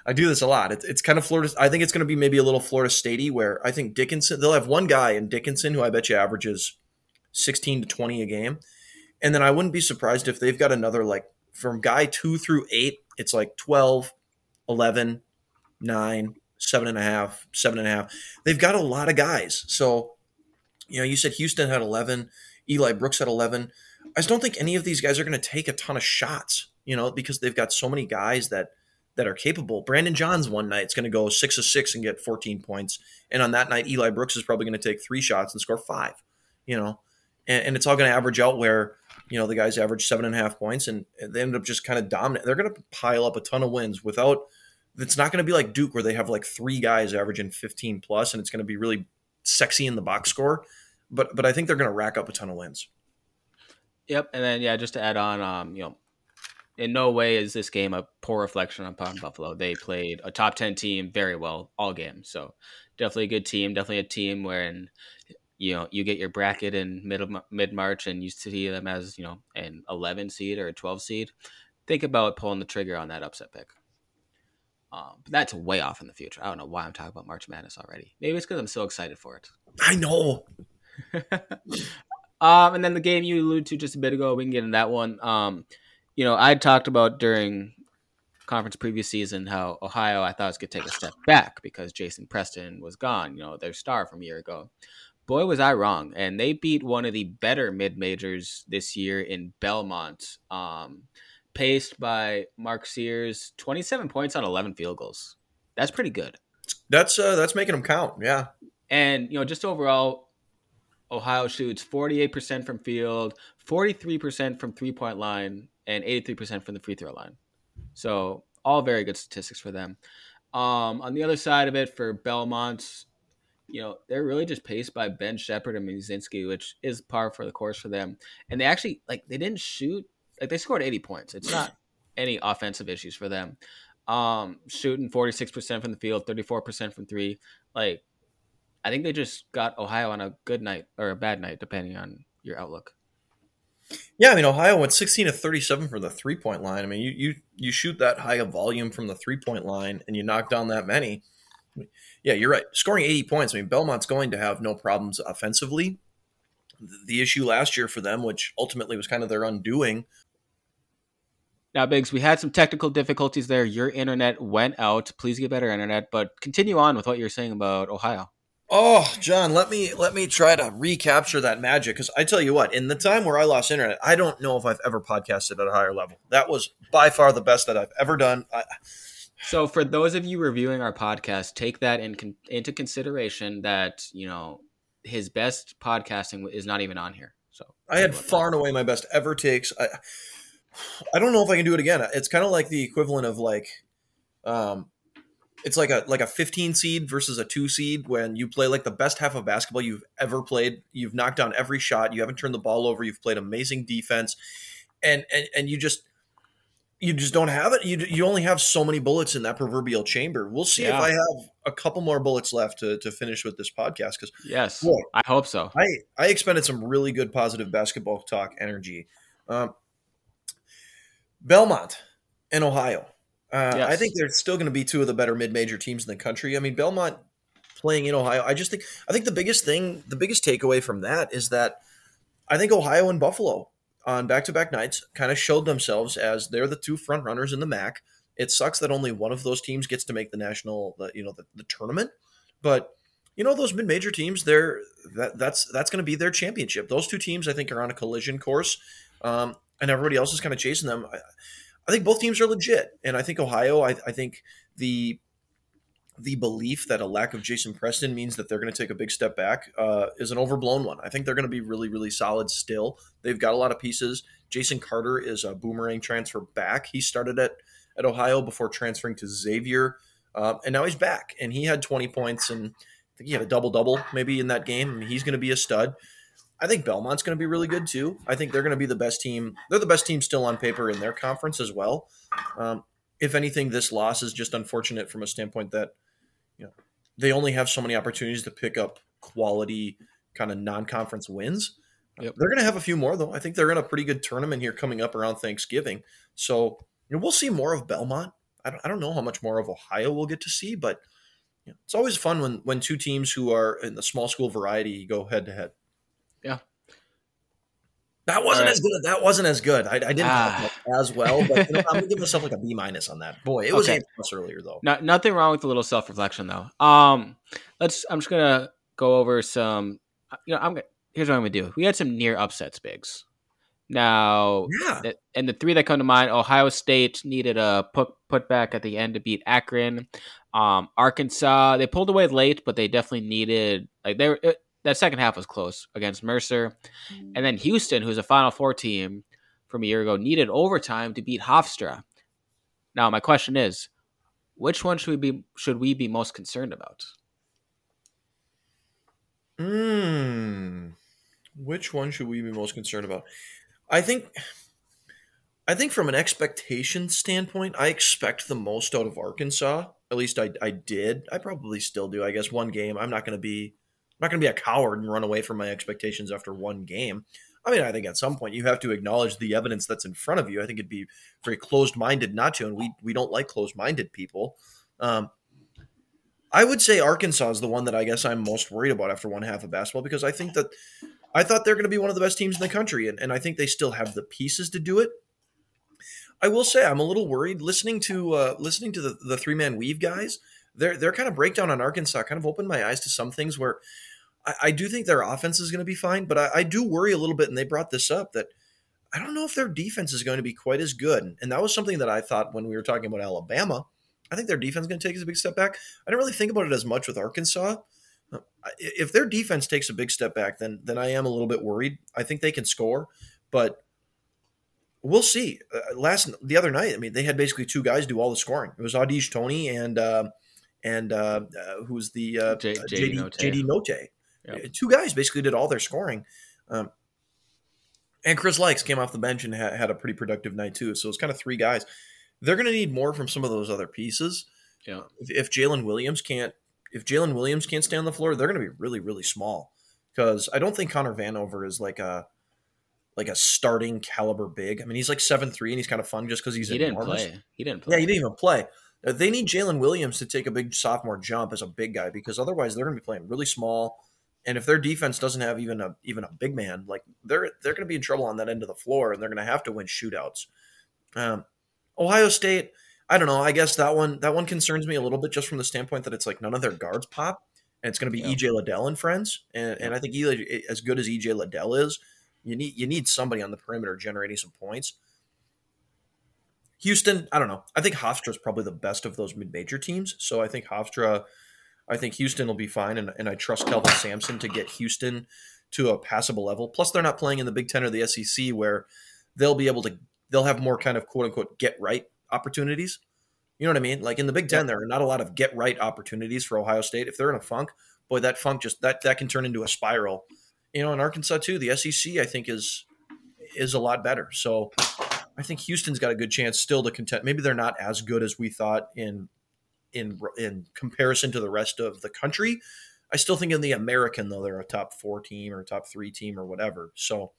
I do this a lot. It's, it's kind of Florida. I think it's going to be maybe a little Florida Statey, where I think Dickinson. They'll have one guy in Dickinson who I bet you averages sixteen to twenty a game. And then I wouldn't be surprised if they've got another like from guy two through eight, it's like 12, 11, 9, seven and a half, seven and a half. They've got a lot of guys. So, you know, you said Houston had 11, Eli Brooks had 11. I just don't think any of these guys are going to take a ton of shots, you know, because they've got so many guys that that are capable. Brandon Johns one night is going to go six of six and get 14 points. And on that night, Eli Brooks is probably going to take three shots and score five, you know, and, and it's all going to average out where you know the guys average seven and a half points and they end up just kind of dominant they're going to pile up a ton of wins without it's not going to be like duke where they have like three guys averaging 15 plus and it's going to be really sexy in the box score but but i think they're going to rack up a ton of wins Yep, and then yeah, just to add on, um, you know, in no way is this game a poor reflection upon Buffalo. They played a top ten team very well all game, so definitely a good team. Definitely a team wherein you know you get your bracket in mid mid March and you see them as you know an eleven seed or a twelve seed. Think about pulling the trigger on that upset pick. Um, but that's way off in the future. I don't know why I'm talking about March Madness already. Maybe it's because I'm so excited for it. i know <laughs> um, and then the game you alluded to just a bit ago, we can get in that one. Um, you know, I talked about during conference previous season how Ohio I thought was going to take a step back because Jason Preston was gone. You know, their star from a year ago. Boy, was I wrong! And they beat one of the better mid majors this year in Belmont, um, paced by Mark Sears, twenty-seven points on eleven field goals. That's pretty good. that's uh that's making them count yeah And you know, just overall, Ohio shoots forty eight percent from field, forty three percent from three point line, and eighty three percent from the free throw line. So all very good statistics for them. Um, on the other side of it, for Belmont, you know, they're really just paced by Ben Sheppard and Muszynski, which is par for the course for them. And they actually like they didn't shoot like they scored eighty points. It's not any offensive issues for them. Um, shooting forty six percent from the field, thirty four percent from three. Like I think they just got Ohio on a good night or a bad night, depending on your outlook. Yeah i mean ohio went 16 to 37 from the three point line i mean you you you shoot that high of volume from the three point line and you knock down that many yeah you're right scoring 80 points i mean belmont's going to have no problems offensively the issue last year for them which ultimately was kind of their undoing Now, Biggs, we had some technical difficulties there. Your internet went out. Please get better internet, but continue on with what you're saying about Ohio. Oh, John, let me let me try to recapture that magic because I tell you what, in the time where I lost internet, I don't know if I've ever podcasted at a higher level. That was by far the best that I've ever done. I, So, for those of you reviewing our podcast, take that in con- into consideration that you know his best podcasting is not even on here. So, I had far and away my best ever takes. I I don't know if I can do it again. It's kind of like the equivalent of like, um, it's like a like a 15 seed versus a two seed when you play like the best half of basketball you've ever played. You've knocked down every shot. You haven't turned the ball over. You've played amazing defense, and and and you just you just don't have it. You you only have so many bullets in that proverbial chamber. We'll see yeah. if I have a couple more bullets left to, to finish with this podcast. Because yes, boy, I hope so. I I expended some really good positive basketball talk energy. Um, Belmont and Ohio. Uh, yes. I think they're still going to be two of the better mid-major teams in the country. I mean, Belmont playing in Ohio. I just think I think the biggest thing, the biggest takeaway from that is that I think Ohio and Buffalo on back-to-back nights kind of showed themselves as they're the two front runners in the MAC. It sucks that only one of those teams gets to make the national, the, you know, the, the tournament, but you know those mid-major teams, they're that that's that's going to be their championship. Those two teams, I think, are on a collision course, um, and everybody else is kind of chasing them. I, I think both teams are legit, and I think Ohio. I, I think the the belief that a lack of Jason Preston means that they're going to take a big step back uh, is an overblown one. I think they're going to be really, really solid still. They've got a lot of pieces. Jason Carter is a boomerang transfer back. He started at, at Ohio before transferring to Xavier, uh, and now he's back. And he had 20 points, and I think he had a double double maybe in that game. I mean, he's going to be a stud. I think Belmont's going to be really good too. I think they're going to be the best team. They're the best team still on paper in their conference as well. Um, if anything, this loss is just unfortunate from a standpoint that – you know, they only have so many opportunities to pick up quality kind of non-conference wins. Yep. They're going to have a few more though. I think they're in a pretty good tournament here coming up around Thanksgiving. So you know, we'll see more of Belmont. I don't, I don't know how much more of Ohio we'll get to see, but you know, it's always fun when when two teams who are in the small school variety go head to head. Yeah, that wasn't right. as good. That wasn't as good. I, I didn't ah. as well, but you know, I'm gonna give myself like a B minus on that. Boy, it was okay. A plus earlier though. No, nothing wrong with a little self reflection though. Um, let's. I'm just gonna go over some. You know, I'm. gonna, Here's what I'm gonna do. We had some near upsets, Biggs. Now, yeah. and the three that come to mind: Ohio State needed a put put back at the end to beat Akron. Um, Arkansas, they pulled away late, but they definitely needed like they were that second half was close against Mercer. And then Houston, who's a Final Four team from a year ago, needed overtime to beat Hofstra. Now, my question is, which one should we be should we be most concerned about? Hmm. Which one should we be most concerned about? I think I think from an expectation standpoint, I expect the most out of Arkansas. At least I, I did. I probably still do. I guess one game. I'm not going to be I'm not going to be a coward and run away from my expectations after one game. I mean, I think at some point you have to acknowledge the evidence that's in front of you. I think it'd be very closed-minded not to, and we we don't like closed-minded people. Um, I would say Arkansas is the one that I guess I'm most worried about after one half of basketball because I think that I thought they're going to be one of the best teams in the country, and, and I think they still have the pieces to do it. I will say I'm a little worried listening to uh, listening to the, the three man weave guys. Their their kind of breakdown on Arkansas kind of opened my eyes to some things where I, I do think their offense is going to be fine, but I, I do worry a little bit, and they brought this up that I don't know if their defense is going to be quite as good. And that was something that I thought when we were talking about Alabama. I think their defense is going to take a big step back. I didn't really think about it as much with Arkansas. Uh, if their defense takes a big step back, then then I am a little bit worried. I think they can score, but we'll see. Uh, last the other night, I mean, they had basically two guys do all the scoring. It was Au'Diese Toney and uh, and uh, uh, who's the uh, J- JD, JD Notae. JD Notae. Yep. Two guys basically did all their scoring. Um, and Chris Lykes came off the bench and ha- had a pretty productive night too. So it's kind of three guys. They're going to need more from some of those other pieces. Yeah. If, if Jaylin Williams can't, if Jaylin Williams can't stay on the floor, they're going to be really, really small. Because I don't think Connor Vanover is like a like a starting caliber big. I mean, he's like seven three, and he's kind of fun just because he's he enormous. didn't play. He didn't play. Yeah, he didn't even play. They need Jaylin Williams to take a big sophomore jump as a big guy because otherwise they're going to be playing really small. And if their defense doesn't have even a even a big man, like they're they're going to be in trouble on that end of the floor, and they're going to have to win shootouts. Um, Ohio State, I don't know. I guess that one that one concerns me a little bit just from the standpoint that it's like none of their guards pop, and it's going to be yeah. EJ Liddell and friends. And, yeah. and I think EJ, as good as EJ Liddell is, you need you need somebody on the perimeter generating some points. Houston, I don't know. I think Hofstra is probably the best of those mid-major teams. So I think Hofstra, I think Houston will be fine, and, and I trust Kelvin Sampson to get Houston to a passable level. Plus, they're not playing in the Big Ten or the SEC where they'll be able to they'll have more kind of quote unquote get right opportunities. You know what I mean? Like in the Big Ten, there are not a lot of get right opportunities for Ohio State. If they're in a funk, boy, that funk just that that can turn into a spiral. You know, in Arkansas too, the SEC I think is is a lot better. So I think Houston's got a good chance still to contend. Maybe they're not as good as we thought in in in comparison to the rest of the country. I still think in the American though they're a top four team or a top three team or whatever. So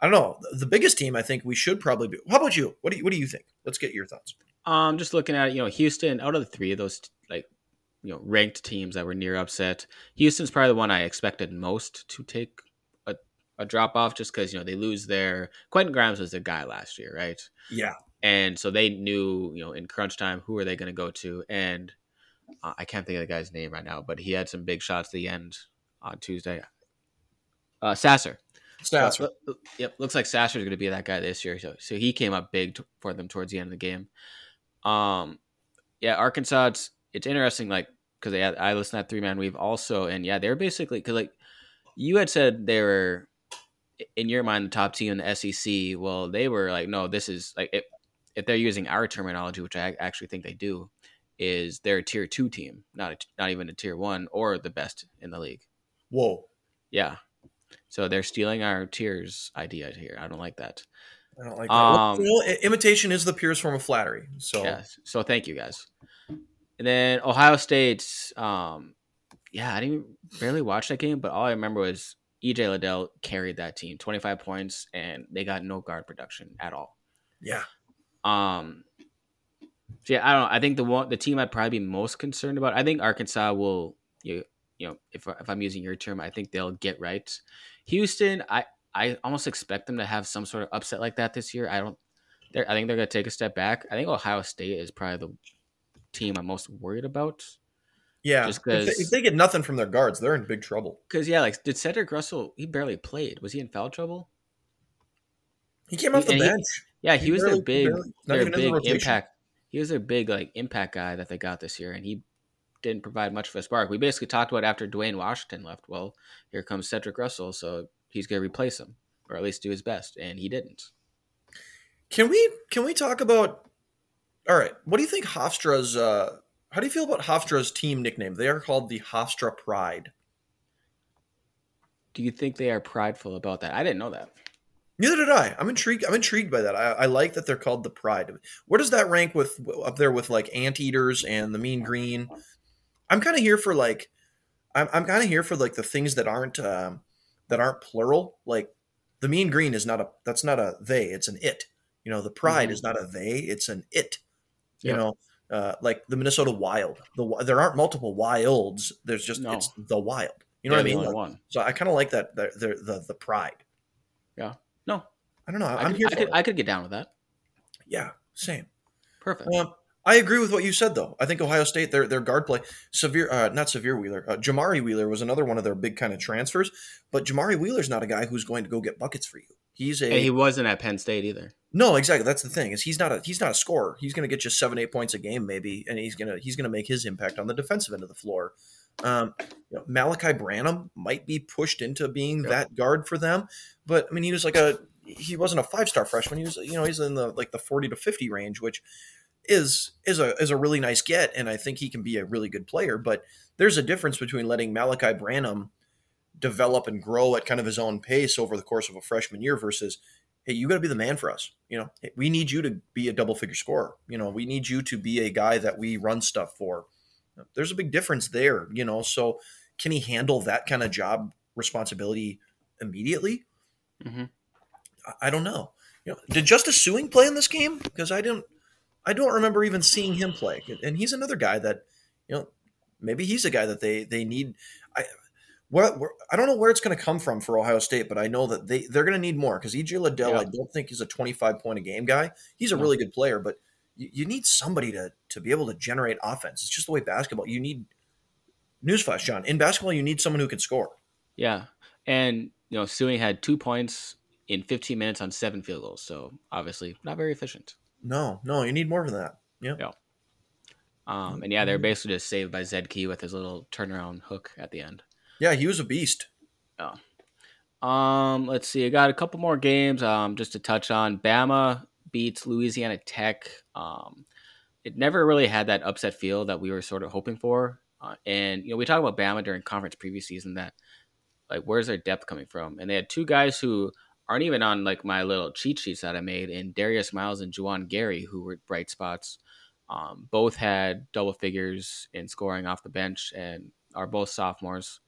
I don't know. The biggest team I think we should probably be. How about you? What do you what do you think? Let's get your thoughts. Um, just looking at you know Houston. Out of the three of those like you know ranked teams that were near upset, Houston's probably the one I expected most to take a, a drop off, just because you know they lose their Quentin Grimes was their guy last year, right? Yeah, and so they knew you know in crunch time who are they going to go to, and uh, I can't think of the guy's name right now, but he had some big shots at the end on Tuesday. Uh, Sasser. Sasser. Uh, yep, looks like Sasser is going to be that guy this year. So, so he came up big t- for them towards the end of the game. Um, yeah, Arkansas. It's, it's interesting, like because I I listened to that three man weave also, and yeah, they're basically because like you had said they were in your mind the top team in the SEC. Well, they were like, no, this is like if if they're using our terminology, which I actually think they do, is they're a tier two team, not a, not even a tier one or the best in the league. Whoa. Yeah. So they're stealing our tiers idea here. I don't like that. I don't like that. Um, well, imitation is the purest form of flattery. So yeah. So thank you guys. And then Ohio State. Um, yeah, I didn't barely watch that game, but all I remember was EJ Liddell carried that team, twenty five points, and they got no guard production at all. Yeah. Um. So yeah, I don't. know. I think the one the team I'd probably be most concerned about. I think Arkansas will. You you know, if if I'm using your term, I think they'll get right. Houston, I I almost expect them to have some sort of upset like that this year. I don't. I think they're going to take a step back. I think Ohio State is probably the team I'm most worried about. Yeah, if, if, they get nothing from their guards, they're in big trouble. Because yeah, like did Cedric Russell? He barely played. Was he in foul trouble? He came off the bench. Yeah, he, he was barely, their big, their big impact. He was their big like impact guy that they got this year, and he didn't provide much of a spark. We basically talked about after Duane Washington left. Well, here comes Cedric Russell, so he's going to replace him, or at least do his best, and he didn't. Can we can we talk about? All right, what do you think Hofstra's? Uh, how do you feel about Hofstra's team nickname? They are called the Hofstra Pride. Do you think they are prideful about that? I didn't know that. Neither did I. I'm intrigued. I'm intrigued by that. I, I, like that they're called the Pride. Where does that rank with up there with like Anteaters and the Mean Green? I'm kind of here for like, I'm, I'm kind of here for like the things that aren't um, that aren't plural. Like the Mean Green is not a that's not a they. It's an it. You know, the Pride mm-hmm. is not a they. It's an it. You know, uh, like the Minnesota Wild. The there aren't multiple wilds. There's just no. it's the Wild. You know what I mean? Like, one. So I kind of like that the, the the the pride. Yeah. I don't know. I'm I could, here. I could, I could, get down with that. Yeah. Same. Perfect. Um, I agree with what you said, though. I think Ohio State, their their guard play, Sahvir, uh, not Sahvir Wheeler, uh, Jamari Wheeler was another one of their big kind of transfers. But Jamari Wheeler's not a guy who's going to go get buckets for you. He's a and he wasn't at Penn State either. No, exactly. That's the thing is he's not a he's not a scorer. He's going to get you seven eight points a game maybe, and he's gonna he's gonna make his impact on the defensive end of the floor. Um, you know, Malachi Branham might be pushed into being yep. that guard for them, but I mean he was like a he wasn't a five star freshman. He was you know he's in the like the forty to fifty range, which is is a is a really nice get, and I think he can be a really good player. But there's a difference between letting Malachi Branham develop and grow at kind of his own pace over the course of a freshman year versus hey you got to be the man for us you know we need you to be a double figure scorer you know we need you to be a guy that we run stuff for there's a big difference there you know so can he handle that kind of job responsibility immediately mm-hmm. I, don't know you know did Justice Sueing play in this game because i didn't I don't remember even seeing him play. And he's another guy that, you know, maybe he's a guy that they they need. I what I don't know where it's going to come from for Ohio State, but I know that they they're going to need more because EJ Liddell yeah. I don't think is a 25 point a game guy. He's a really good player, but you, you, need somebody to to be able to generate offense. It's just the way basketball. You need newsflash, John. In basketball, you need someone who can score. Yeah, and you know, Sueing had two points in 15 minutes on seven field goals, so obviously not very efficient. No, no, you need more than that. Yeah. Yeah. Um, and yeah, they're basically just saved by Zed Key with his little turnaround hook at the end. Yeah, he was a beast. Yeah. Um, let's see. I got a couple more games. Um, just to touch on, Bama beats Louisiana Tech. Um, it never really had that upset feel that we were sort of hoping for. Uh, and you know, we talked about Bama during conference previous season that like where's their depth coming from? And they had two guys who aren't even on like my little cheat sheets that I made. And Darius Miles and Juwan Gary, who were bright spots, um, both had double figures in scoring off the bench and are both sophomores.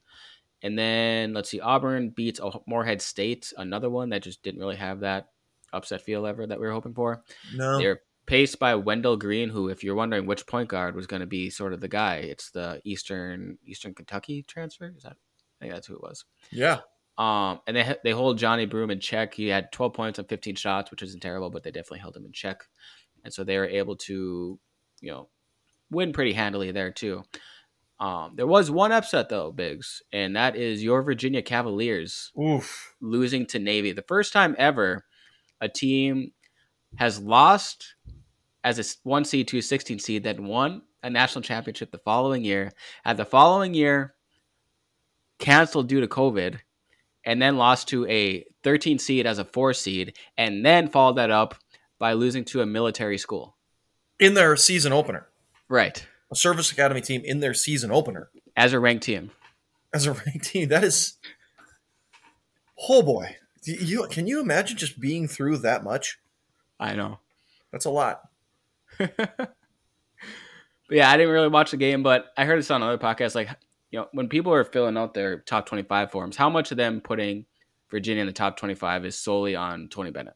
And then let's see, Auburn beats Morehead State, another one that just didn't really have that upset feel ever that we were hoping for. No, they're paced by Wendell Green, who, if you're wondering which point guard was going to be sort of the guy, it's the Eastern Eastern Kentucky transfer. Is that? I think that's who it was. Yeah. Um, and they they hold Johni Broome in check. He had 12 points on 15 shots, which isn't terrible, but they definitely held him in check, and so they were able to, you know, win pretty handily there too. Um, there was one upset though, Biggs, and that is your Virginia Cavaliers Oof. losing to Navy. The first time ever a team has lost as a one seed to a 16 seed, then won a national championship the following year. At the following year, canceled due to COVID, and then lost to a 13 seed as a four seed, and then followed that up by losing to a military school in their season opener. Right, a service academy team in their season opener as a ranked team. As a ranked team, that is. Oh boy, you can you imagine just being through that much? I know. That's a lot. <laughs> yeah, I didn't really watch the game, but I heard this on other podcasts. Like, you know, when people are filling out their top 25 forms, how much of them putting Virginia in the top 25 is solely on Tony Bennett?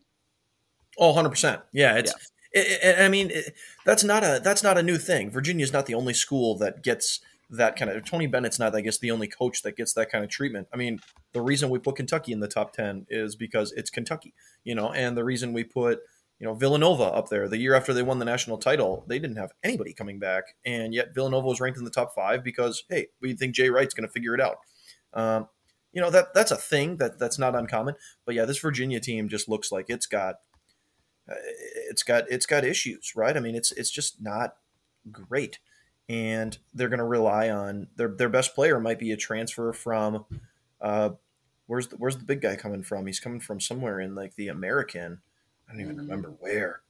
Oh, 100%. Yeah, it's yeah. It, it, I mean, it, that's not a that's not a new thing. Virginia is not the only school that gets that kind of Tony Bennett's not I guess the only coach that gets that kind of treatment. I mean, the reason we put Kentucky in the top 10 is because it's Kentucky, you know, and the reason we put you know Villanova up there the year after they won the national title they didn't have anybody coming back and yet Villanova was ranked in the top five because hey we think Jay Wright's going to figure it out. Um, you know that that's a thing that that's not uncommon but yeah this Virginia team just looks like it's got uh, it's got it's got issues right? I mean it's it's just not great and they're going to rely on their their best player might be a transfer from uh, where's the, where's the big guy coming from? He's coming from somewhere in like the American I don't even remember where.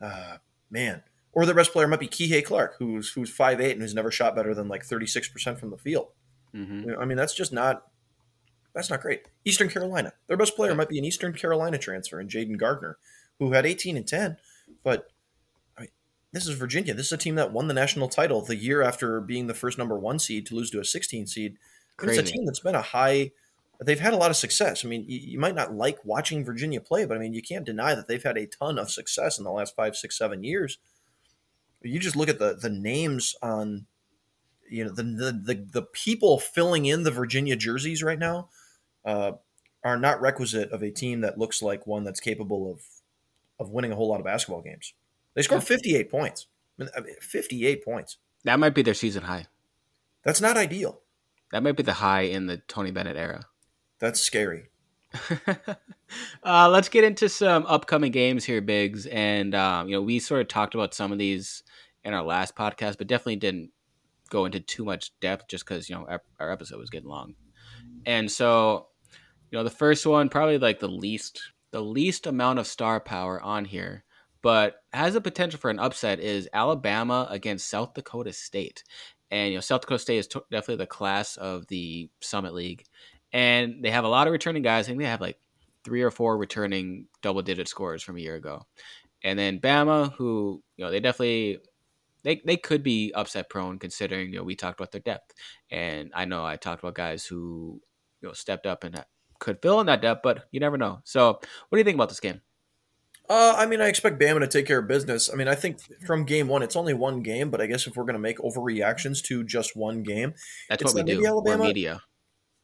Uh, man. Or the best player might be Kihei Clark, who's who's five eight and who's never shot better than like 36% from the field. Mm-hmm. I mean, that's just not that's not great. Eastern Carolina. Their best player might be an Eastern Carolina transfer in Jayden Gardner, who had 18 and 10, but I mean, this is Virginia. This is a team that won the national title the year after being the first number one seed to lose to a 16 seed. It's a team that's been a high they've had a lot of success. I mean, you, you, might not like watching Virginia play, but I mean, you can't deny that they've had a ton of success in the last five, six, seven years. You just look at the the names on, you know, the the the, the people filling in the Virginia jerseys right now, uh, are not requisite of a team that looks like one that's capable of of winning a whole lot of basketball games. They scored fifty eight points. I mean, fifty eight points. That might be their season high. That's not ideal. That might be the high in the Tony Bennett era. That's scary. <laughs> uh, let's get into some upcoming games here, Biggs. And um, you know, we sort of talked about some of these in our last podcast, but definitely didn't go into too much depth just because you know our, our, episode was getting long. And so, you know, the first one probably like the least the least amount of star power on here, but has a potential for an upset is Alabama against South Dakota State. And you know, South Dakota State is t- definitely the class of the Summit League and they have a lot of returning guys. I think they have like three or four returning double digit scores from a year ago. And then Bama, who you know they definitely they they could be upset prone considering you know we talked about their depth, and I know I talked about guys who you know stepped up and could fill in that depth, but you never know. So, what do you think about this game? Uh, I mean, I expect Bama to take care of business. I mean, I think from game one, it's only one game, but I guess if we're going to make overreactions to just one game, that's what we do. Alabama, media.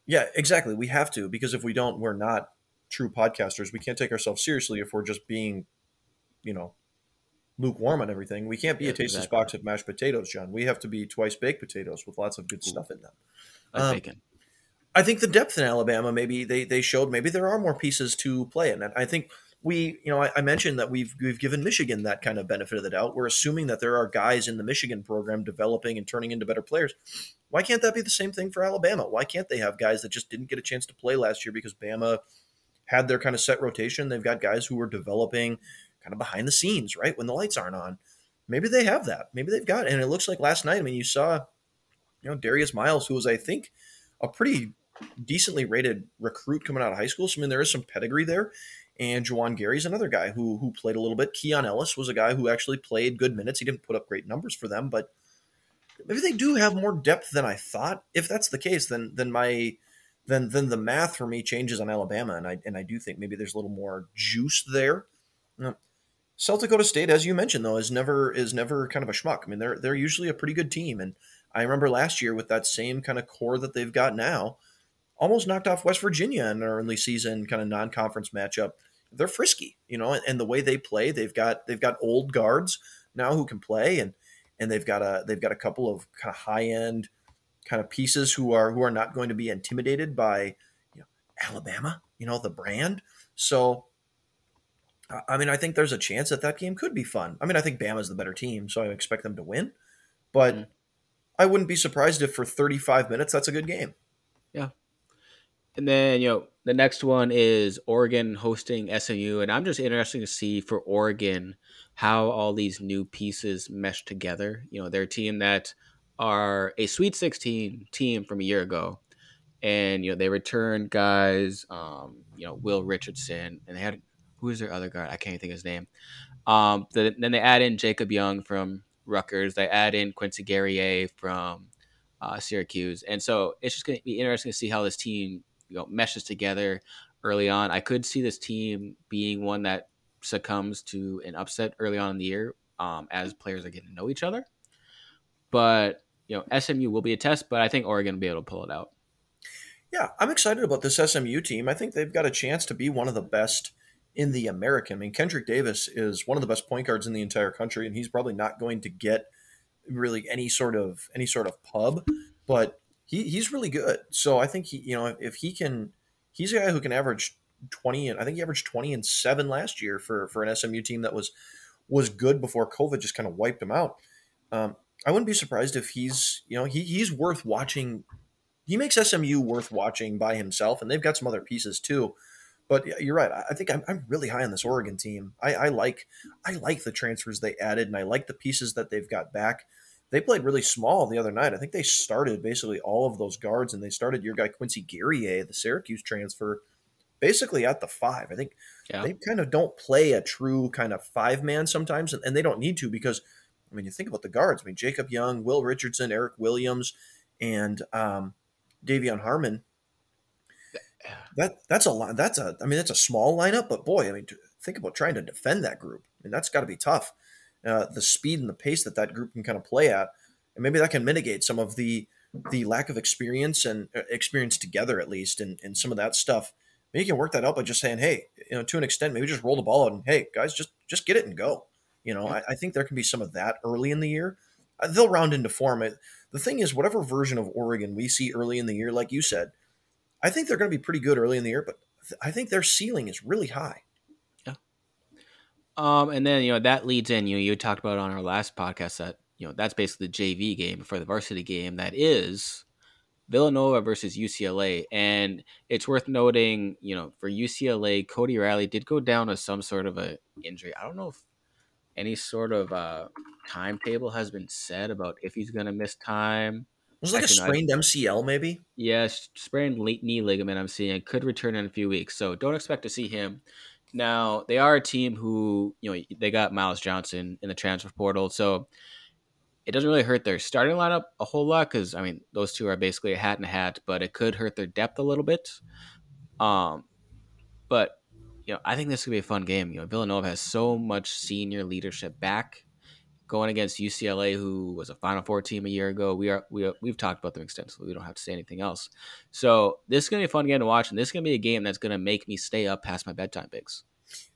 Yeah, exactly. We have to because if we don't, we're not true podcasters. We can't take ourselves seriously if we're just being, you know, lukewarm on everything. We can't be yeah, a tasteless exactly. box of mashed potatoes, John. We have to be twice baked potatoes with lots of good Ooh. stuff in them. Um, bacon. I think the depth in Alabama, maybe they they showed maybe there are more pieces to play, in. and I think we, you know, I, I, mentioned that we've we've given Michigan that kind of benefit of the doubt. We're assuming that there are guys in the Michigan program developing and turning into better players. Why can't that be the same thing for Alabama? Why can't they have guys that just didn't get a chance to play last year because Bama had their kind of set rotation? They've got guys who are developing kind of behind the scenes, right when the lights aren't on. Maybe they have that. Maybe they've got, and it looks like last night. I mean, you saw, you know, Darius Miles, who was I think a pretty decently rated recruit coming out of high school. So I mean, there is some pedigree there. And Juwan Gary's another guy who who played a little bit. Keon Ellis was a guy who actually played good minutes. He didn't put up great numbers for them, but maybe they do have more depth than I thought. If that's the case, then then my then then the math for me changes on Alabama, and I and I do think maybe there's a little more juice there. South Dakota State, as you mentioned, though, is never is never kind of a schmuck. I mean, they're they're usually a pretty good team, and I remember last year with that same kind of core that they've got now, almost knocked off West Virginia in an early season kind of non-conference matchup they're frisky, you know, and, and, the way they play, they've got they've got old guards now who can play, and and they've got a they've got a couple of kind of high end kind of pieces who are who are not going to be intimidated by you know Alabama, you know, the brand. So, I mean, I think there's a chance that that game could be fun. I mean, I think Bama's the better team, so I expect them to win, but. Mm. I wouldn't be surprised if for 35 minutes that's a good game. Yeah. And then, you know, the next one is Oregon hosting SMU. And I'm just interested to see for Oregon how all these new pieces mesh together. You know, they're a team that are a Sweet 16 team from a year ago. And, you know, they returned guys, um, you know, Will Richardson, and they had, who is their other guard? I can't even think of his name. Um, the, then they add in Jacob Young from Rutgers. They add in Quincy Guerrier from uh, Syracuse. And so it's just going to be interesting to see how this team you know meshes together early on. I could see this team being one that succumbs to an upset early on in the year um, as players are getting to know each other. But you know, SMU will be a test, but I think Oregon will be able to pull it out. Yeah, I'm excited about this SMU team. I think they've got a chance to be one of the best in the American. I mean, Kendrick Davis is one of the best point guards in the entire country, and he's probably not going to get really any sort of any sort of pub. But he he's really good. So I think he you know if he can, he's a guy who can average twenty and I think he averaged twenty and seven last year for for an SMU team that was was good before COVID just kind of wiped him out. Um, I wouldn't be surprised if he's you know he he's worth watching. He makes SMU worth watching by himself, and they've got some other pieces too. But you're right. I think I'm, I'm really high on this Oregon team. I, I like I like the transfers they added, and I like the pieces that they've got back they played really small the other night. I think they started basically all of those guards, and they started your guy Quincy Guerrier, the Syracuse transfer, basically at the five. I think yeah. they kind of don't play a true kind of five man sometimes, and they don't need to because I mean you think about the guards. I mean Jacob Young, Will Richardson, Eric Williams, and um, De'Vion Harmon. That that's a lot. That's a I mean that's a small lineup, but boy, I mean think about trying to defend that group. I mean that's got to be tough uh, the speed and the pace that that group can kind of play at, and maybe that can mitigate some of the the lack of experience and uh, experience together at least, and, and some of that stuff. Maybe you can work that out by just saying, hey, you know, to an extent, maybe just roll the ball out and hey, guys, just just get it and go. You know, I, I think there can be some of that early in the year. Uh, they'll round into form. It, the thing is, whatever version of Oregon we see early in the year, like you said, I think they're going to be pretty good early in the year, but I think their ceiling is really high. Um, and then you know that leads in. You know, you talked about on our last podcast that you know that's basically the JV game for the varsity game. That is Villanova versus UCLA, and it's worth noting. You know, for UCLA, Cody Riley did go down with some sort of a injury. I don't know if any sort of uh, timetable has been said about if he's going to miss time. It was like a sprained MCL, maybe. Yes, yeah, sprained knee ligament. I'm seeing could return in a few weeks, so don't expect to see him. Now they are a team who you know they got Myles Johnson in the transfer portal, so it doesn't really hurt their starting lineup a whole lot because I mean those two are basically a hat and a hat, but it could hurt their depth a little bit. Um, but you know I think this could be a fun game. You know Villanova has so much senior leadership back going against UCLA, who was a Final Four team a year ago. We are we are, we've talked about them extensively. We don't have to say anything else. So this is gonna be a fun game to watch, and this is gonna be a game that's gonna make me stay up past my bedtime Biggs.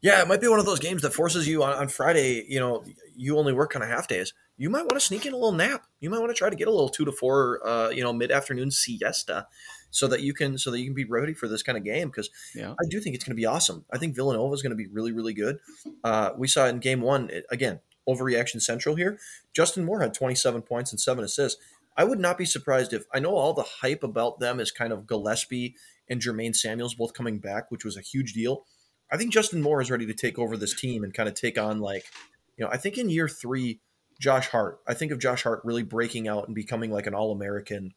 Yeah, it might be one of those games that forces you on, on Friday. You know, you only work on a half days. You might want to sneak in a little nap. You might want to try to get a little two to four, uh, you know, mid afternoon siesta, so that you can so that you can be ready for this kind of game. Because yeah. I do think it's going to be awesome. I think Villanova is going to be really really good. Uh, we saw in game one it, again overreaction central here. Justin Moore had 27 points and seven assists. I would not be surprised if I know all the hype about them is kind of Gillespie and Jermaine Samuels both coming back, which was a huge deal. I think Justin Moore is ready to take over this team and kind of take on like, you know, I think in year three, Josh Hart. I think of Josh Hart really breaking out and becoming like an All American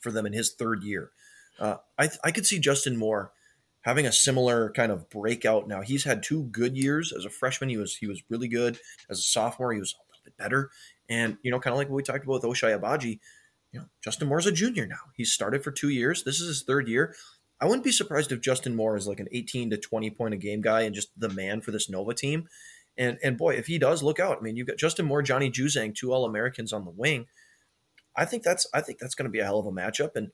for them in his third year. Uh, I I could see Justin Moore having a similar kind of breakout now. He's had two good years as a freshman. He was he was really good as a sophomore. He was a little bit better, and you know, kind of like what we talked about with Ochai Agbaji, You know, Justin Moore's a junior now. He's started for two years. This is his third year. I wouldn't be surprised if Justin Moore is like an 18 to 20 point a game guy and just the man for this Nova team. And and boy, if he does, look out. I mean, you've got Justin Moore, Johnny Juzang, two All Americans on the wing. I think that's I think that's going to be a hell of a matchup. And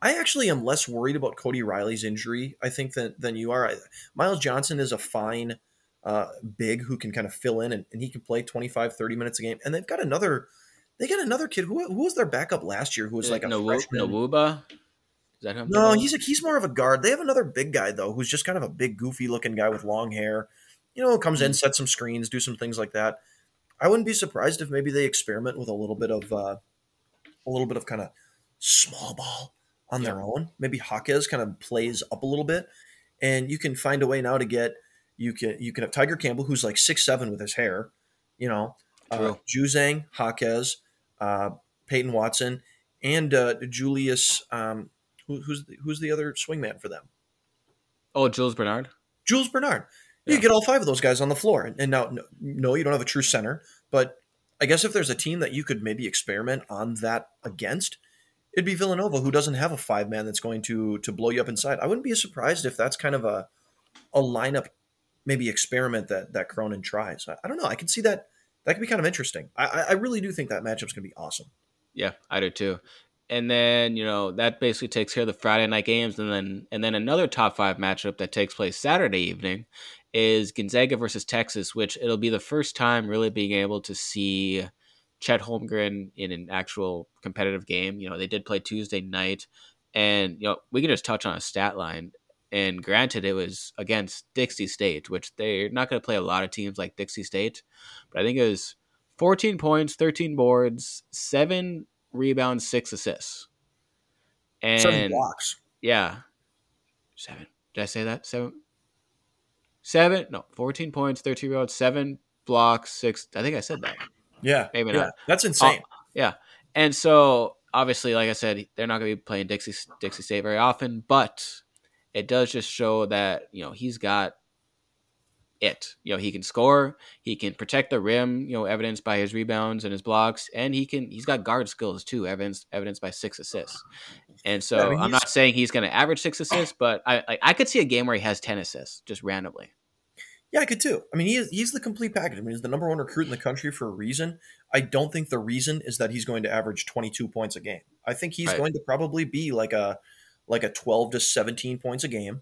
I actually am less worried about Cody Riley's injury. I think than than you are. I, Myles Johnson is a fine uh, big who can kind of fill in and, and, he can play 25, 30 minutes a game. And they've got another they got another kid who, who was their backup last year who was like a Nawu- freshman. Nawuba. Is that him? No, he's a, he's more of a guard. They have another big guy though, who's just kind of a big, goofy looking guy with long hair. You know, comes in, sets some screens, do some things like that. I wouldn't be surprised if maybe they experiment with a little bit of uh, a little bit of kind of small ball on their own. Maybe Jaquez kind of plays up a little bit, and you can find a way now to get you can you can have Tyger Campbell who's like six seven with his hair, you know, uh. Juzang, Jaquez, uh, Peyton Watson, and uh, Julius. Um, who, who's the, who's the other swingman for them? Oh, Jules Bernard. Jules Bernard. Yeah. You get all five of those guys on the floor, and, and now no, no, you don't have a true center, but I guess if there's a team that you could maybe experiment on that against, it'd be Villanova, who doesn't have a five man that's going to to blow you up inside. I wouldn't be surprised if that's kind of a a lineup, maybe experiment that that Cronin tries. I, I don't know. I can see that that could be kind of interesting. I, I- really do think that matchup's to be awesome. Yeah, I do too. And then you know that basically takes care of the Friday night games, and then and then another top five matchup that takes place Saturday evening is Gonzaga versus Texas, which it'll be the first time really being able to see Chet Holmgren in an actual competitive game. You know they did play Tuesday night, and you know we can just touch on a stat line. And granted, it was against Dixie State, which they're not going to play a lot of teams like Dixie State, but I think it was 14 points, 13 boards, seven rebounds, six assists. And Seven blocks. yeah. Seven. Did I say that? Seven? Seven? No, 14 points, 13 rebounds, seven blocks, six. I think I said that. Yeah, Maybe yeah. not. That's oh, insane. Yeah. And so obviously, like I said, they're not going to be playing Dixie Dixie State very often, but it does just show that you know he's got it. You know, he can score, he can protect the rim. You know, evidenced by his rebounds and his blocks, and he can he's got guard skills too, evidenced evidenced by six assists. And so I mean, he's- not saying he's going to average six assists, but I, I I could see a game where he has ten assists just randomly. Yeah, I could too. I mean, he is, he's the complete package. I mean, he's the number one recruit in the country for a reason. I don't think the reason is that he's going to average 22 points a game. I think he's Right. going to probably be like a like a 12 to 17 points a game,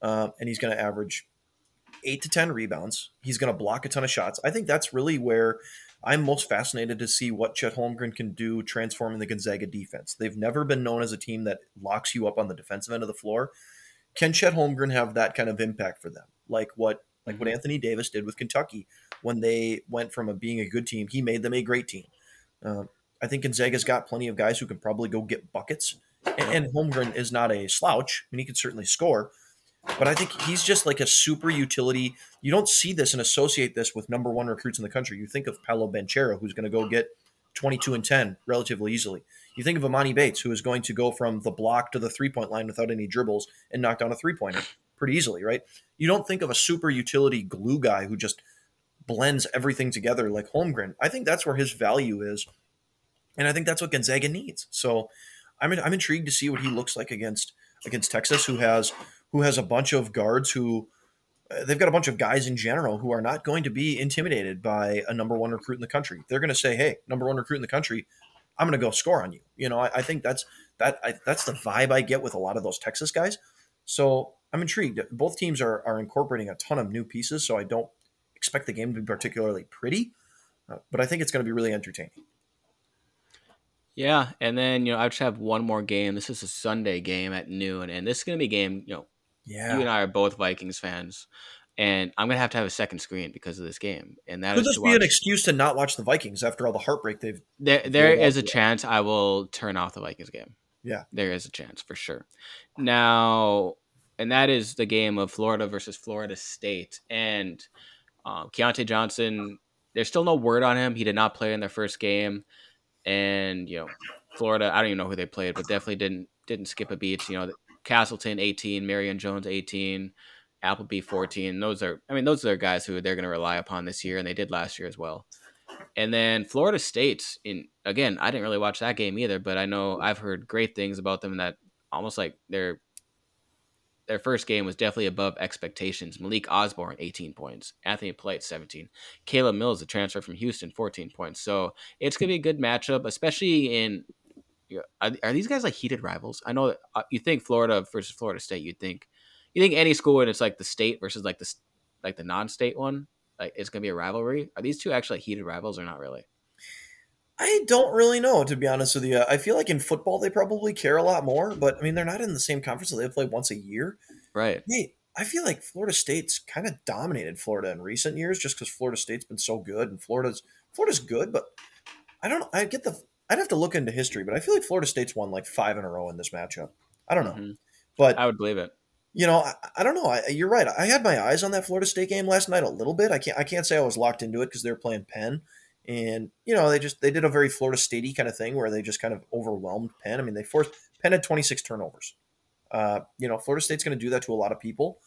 uh, and he's going to average eight to 10 rebounds. He's going to block a ton of shots. I think that's really where I'm most fascinated to see what Chet Holmgren can do transforming the Gonzaga defense. They've never been known as a team that locks you up on the defensive end of the floor. Can Chet Holmgren have that kind of impact for them? Like what like what Anthony Davis did with Kentucky when they went from a, being a good team, he made them a great team. Um, I think Gonzaga's got plenty of guys who can probably go get buckets, and, and Holmgren is not a slouch. I mean, he can certainly score, but I think he's just like a super utility. You don't see this and associate this with number one recruits in the country. You think of Paolo Banchero, who's going to go get 22 and 10 relatively easily. You think of Emoni Bates, who is going to go from the block to the three point line without any dribbles and knock down a three pointer pretty easily, right? You don't think of a super utility glue guy who just blends everything together like Holmgren. I think that's where his value is. And I think that's what Gonzaga needs. So I'm, I'm intrigued to see what he looks like against against Texas, who has who has a bunch of guards who uh, they've got a bunch of guys in general who are not going to be intimidated by a number one recruit in the country. They're going to say, "Hey, number one recruit in the country, I'm going to go score on you." You know, I, I think that's that I, that's the vibe I get with a lot of those Texas guys. So I'm intrigued. Both teams are are incorporating a ton of new pieces, so I don't expect the game to be particularly pretty, uh, but I think it's going to be really entertaining. Yeah, and then you know I just have one more game. This is a Sunday game at noon, and this is gonna be a game. You know, Yeah, you and I are both Vikings fans, and I'm gonna have to have a second screen because of this game, and that could is this to be an excuse to not watch the Vikings after all the heartbreak they've? There, there is a chance I will turn off the Vikings game. Yeah. there is a chance for sure. Now, and that is the game of Florida versus Florida State, and um, Keyontae Johnson. There's still no word on him. He did not play in their first game, and you know, Florida. I don't even know who they played, but definitely didn't didn't skip a beat. You know, Castleton 18, Myreon Jones 18, Appleby 14. Those are, I mean, those are guys who they're going to rely upon this year, and they did last year as well. And then Florida State, in again, I didn't really watch that game either, but I know I've heard great things about them. That almost like their their first game was definitely above expectations. Malik Osborne, 18 points. Anthony Polite, 17. Caleb Mills, a transfer from Houston, 14 points. So it's gonna be a good matchup, especially in. Are, are these guys like heated rivals? I know that uh, you think Florida versus Florida State. You'd think you think any school and it's like the state versus like the like the non-state one like it's gonna be a rivalry. Are these two actually heated rivals or not really? I don't really know, to be honest with you. I feel like in football they probably care a lot more, but I mean they're not in the same conference. So they play once a year, right? Hey, I feel like Florida State's kind of dominated Florida in recent years, just because Florida State's been so good, and Florida's Florida's good, but I don't. I get the. I'd have to look into history, but I feel like Florida State's won like five in a row in this matchup. I don't know, mm-hmm. but I would believe it you know, I, I don't know. I, you're right. I had my eyes on that Florida State game last night a little bit. I can't I can't say I was locked into it because they were playing Penn, and you know they just they did a very Florida Statey kind of thing where they just kind of overwhelmed Penn. I mean, they forced Penn had 26 turnovers. Uh, you know, Florida State's going to do that to a lot of people,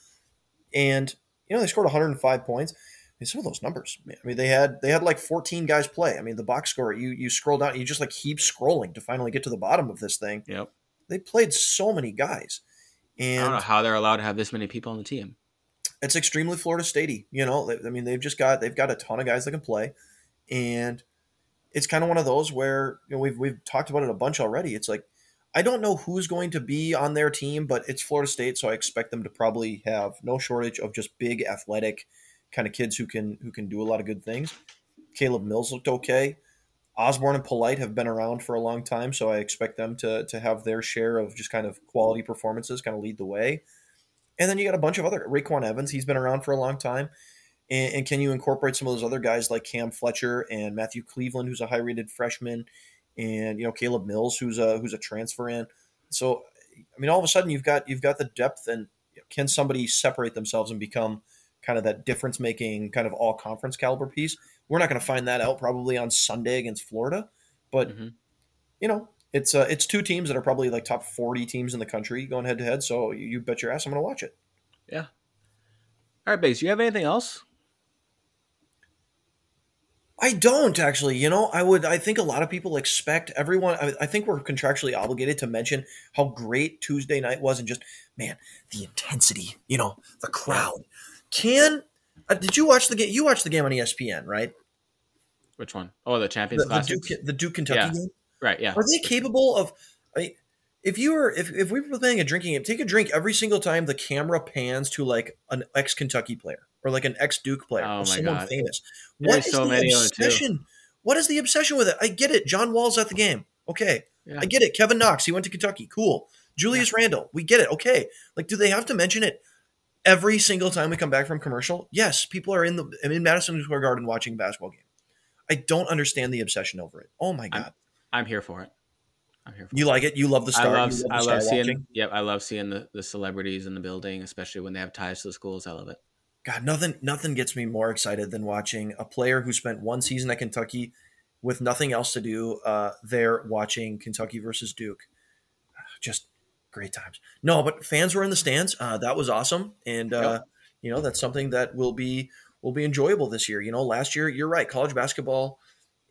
and you know they scored 105 points. I mean, some of those numbers. I mean, they had they had like 14 guys play. I mean, the box score. You you scroll down, you just like keep scrolling to finally get to the bottom of this thing. Yep. They played so many guys. And I don't know how they're allowed to have this many people on the team. It's extremely Florida Statey. You know, I mean, they've just got they've got a ton of guys that can play, and it's kind of one of those where you know we've we've talked about it a bunch already. It's like I don't know who's going to be on their team, but it's Florida State, so I expect them to probably have no shortage of just big athletic kind of kids who can who can do a lot of good things. Caleb Mills looked okay. Osborne and Polite have been around for a long time, so I expect them to to have their share of just kind of quality performances, kind of lead the way. And then you got a bunch of other RayQuan Evans, he's been around for a long time. And, and, can you incorporate some of those other guys like Cam Fletcher and Matthew Cleveland, who's a high rated freshman, and you know Caleb Mills, who's a who's a transfer in. So, I mean, all of a sudden you've got you've got the depth, and can somebody separate themselves and become kind of that difference making kind of all conference caliber piece? We're not going to find that out probably on Sunday against Florida, but mm-hmm. you know, it's uh, it's two teams that are probably like top forty teams in the country going head to head. So you, you bet your ass I'm going to watch it. Yeah. All right, base. You have anything else? I don't actually. You know, I would. I think a lot of people expect everyone. I, I, think we're contractually obligated to mention how great Tuesday night was, and just man, the intensity. You know, the crowd. Can uh, did you watch the game? You watched the game on ESPN, right? Which one? Oh, the Champions the, the Duke, the Duke Kentucky yeah. game. Right. Yeah. Are they capable of? I mean, if you were, if, if we were playing a drinking game, take a drink every single time the camera pans to like an ex Kentucky player or like an ex Duke player oh or someone God. famous. There's what is so the obsession? What is the obsession with it? I get it. John Wall's at the game. Okay. Yeah. I get it. Kevin Knox, he went to Kentucky. Cool. Julius yeah. Randle, we get it. Okay. Like, do they have to mention it every single time we come back from commercial, yes, people are in the in Madison Square Garden watching a basketball game. I don't understand the obsession over it. Oh my god, I'm, I'm here for it. I'm here. you it. You like it? You love the star. I love, love I love seeing. Watching? Yep, I love seeing the, the celebrities in the building, especially when they have ties to the schools. I love it. God, nothing nothing gets me more excited than watching a player who spent one season at Kentucky with nothing else to do uh, there watching Kentucky versus Duke. <sighs> Just great times. No, but fans were in the stands. Uh, that was awesome, and uh, yep. you know that's something that will be will be enjoyable this year. You know, last year you're right. College basketball,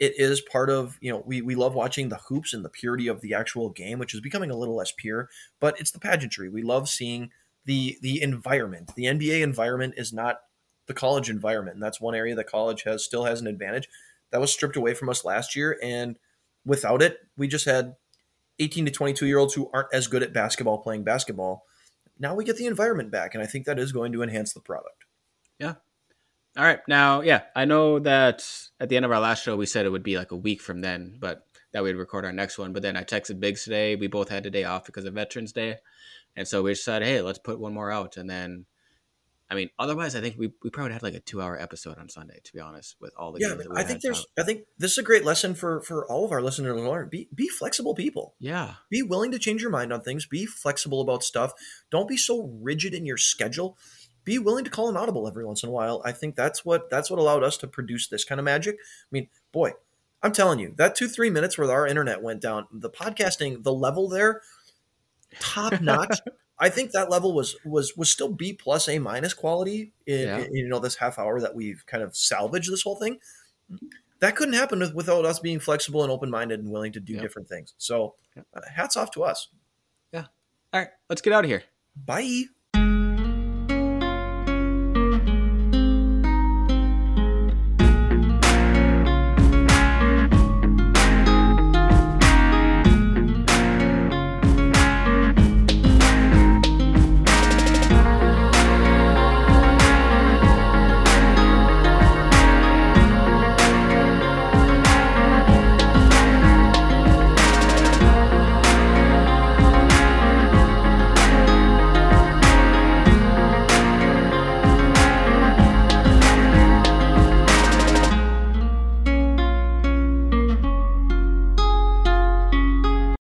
it is part of you know we we love watching the hoops and the purity of the actual game, which is becoming a little less pure. But it's the pageantry. We love seeing the the environment. The NBA environment is not the college environment, and that's one area that college has still has an advantage. That was stripped away from us last year, and without it, we just had 18 to 22 year olds who aren't as good at basketball playing basketball. Now we get the environment back, and I think that is going to enhance the product. Yeah. All right. Now, yeah, I know that at the end of our last show, we said it would be like a week from then, but that we'd record our next one. But then I texted Biggs today. We both had a day off because of Veterans Day. And so we decided, hey, let's put one more out. And then I mean, otherwise, I think we, we probably had like a two hour episode on Sunday, to be honest, with all the yeah. I think there's I think this is a great lesson for for all of our listeners to learn. Be be flexible people. Yeah. Be willing to change your mind on things. Be flexible about stuff. Don't be so rigid in your schedule. Be willing to call an audible every once in a while. I think that's what that's what allowed us to produce this kind of magic. I mean, boy, I'm telling you, that two three minutes where our internet went down, the podcasting, the level there, top notch. <laughs> I think that level was was was still B plus A minus quality in, Yeah. in, you know this half hour that we've kind of salvaged this whole thing. That couldn't happen with, without us being flexible and open minded and willing to do Yep. different things. So, uh, hats off to us. Yeah. All right, let's get out of here. Bye.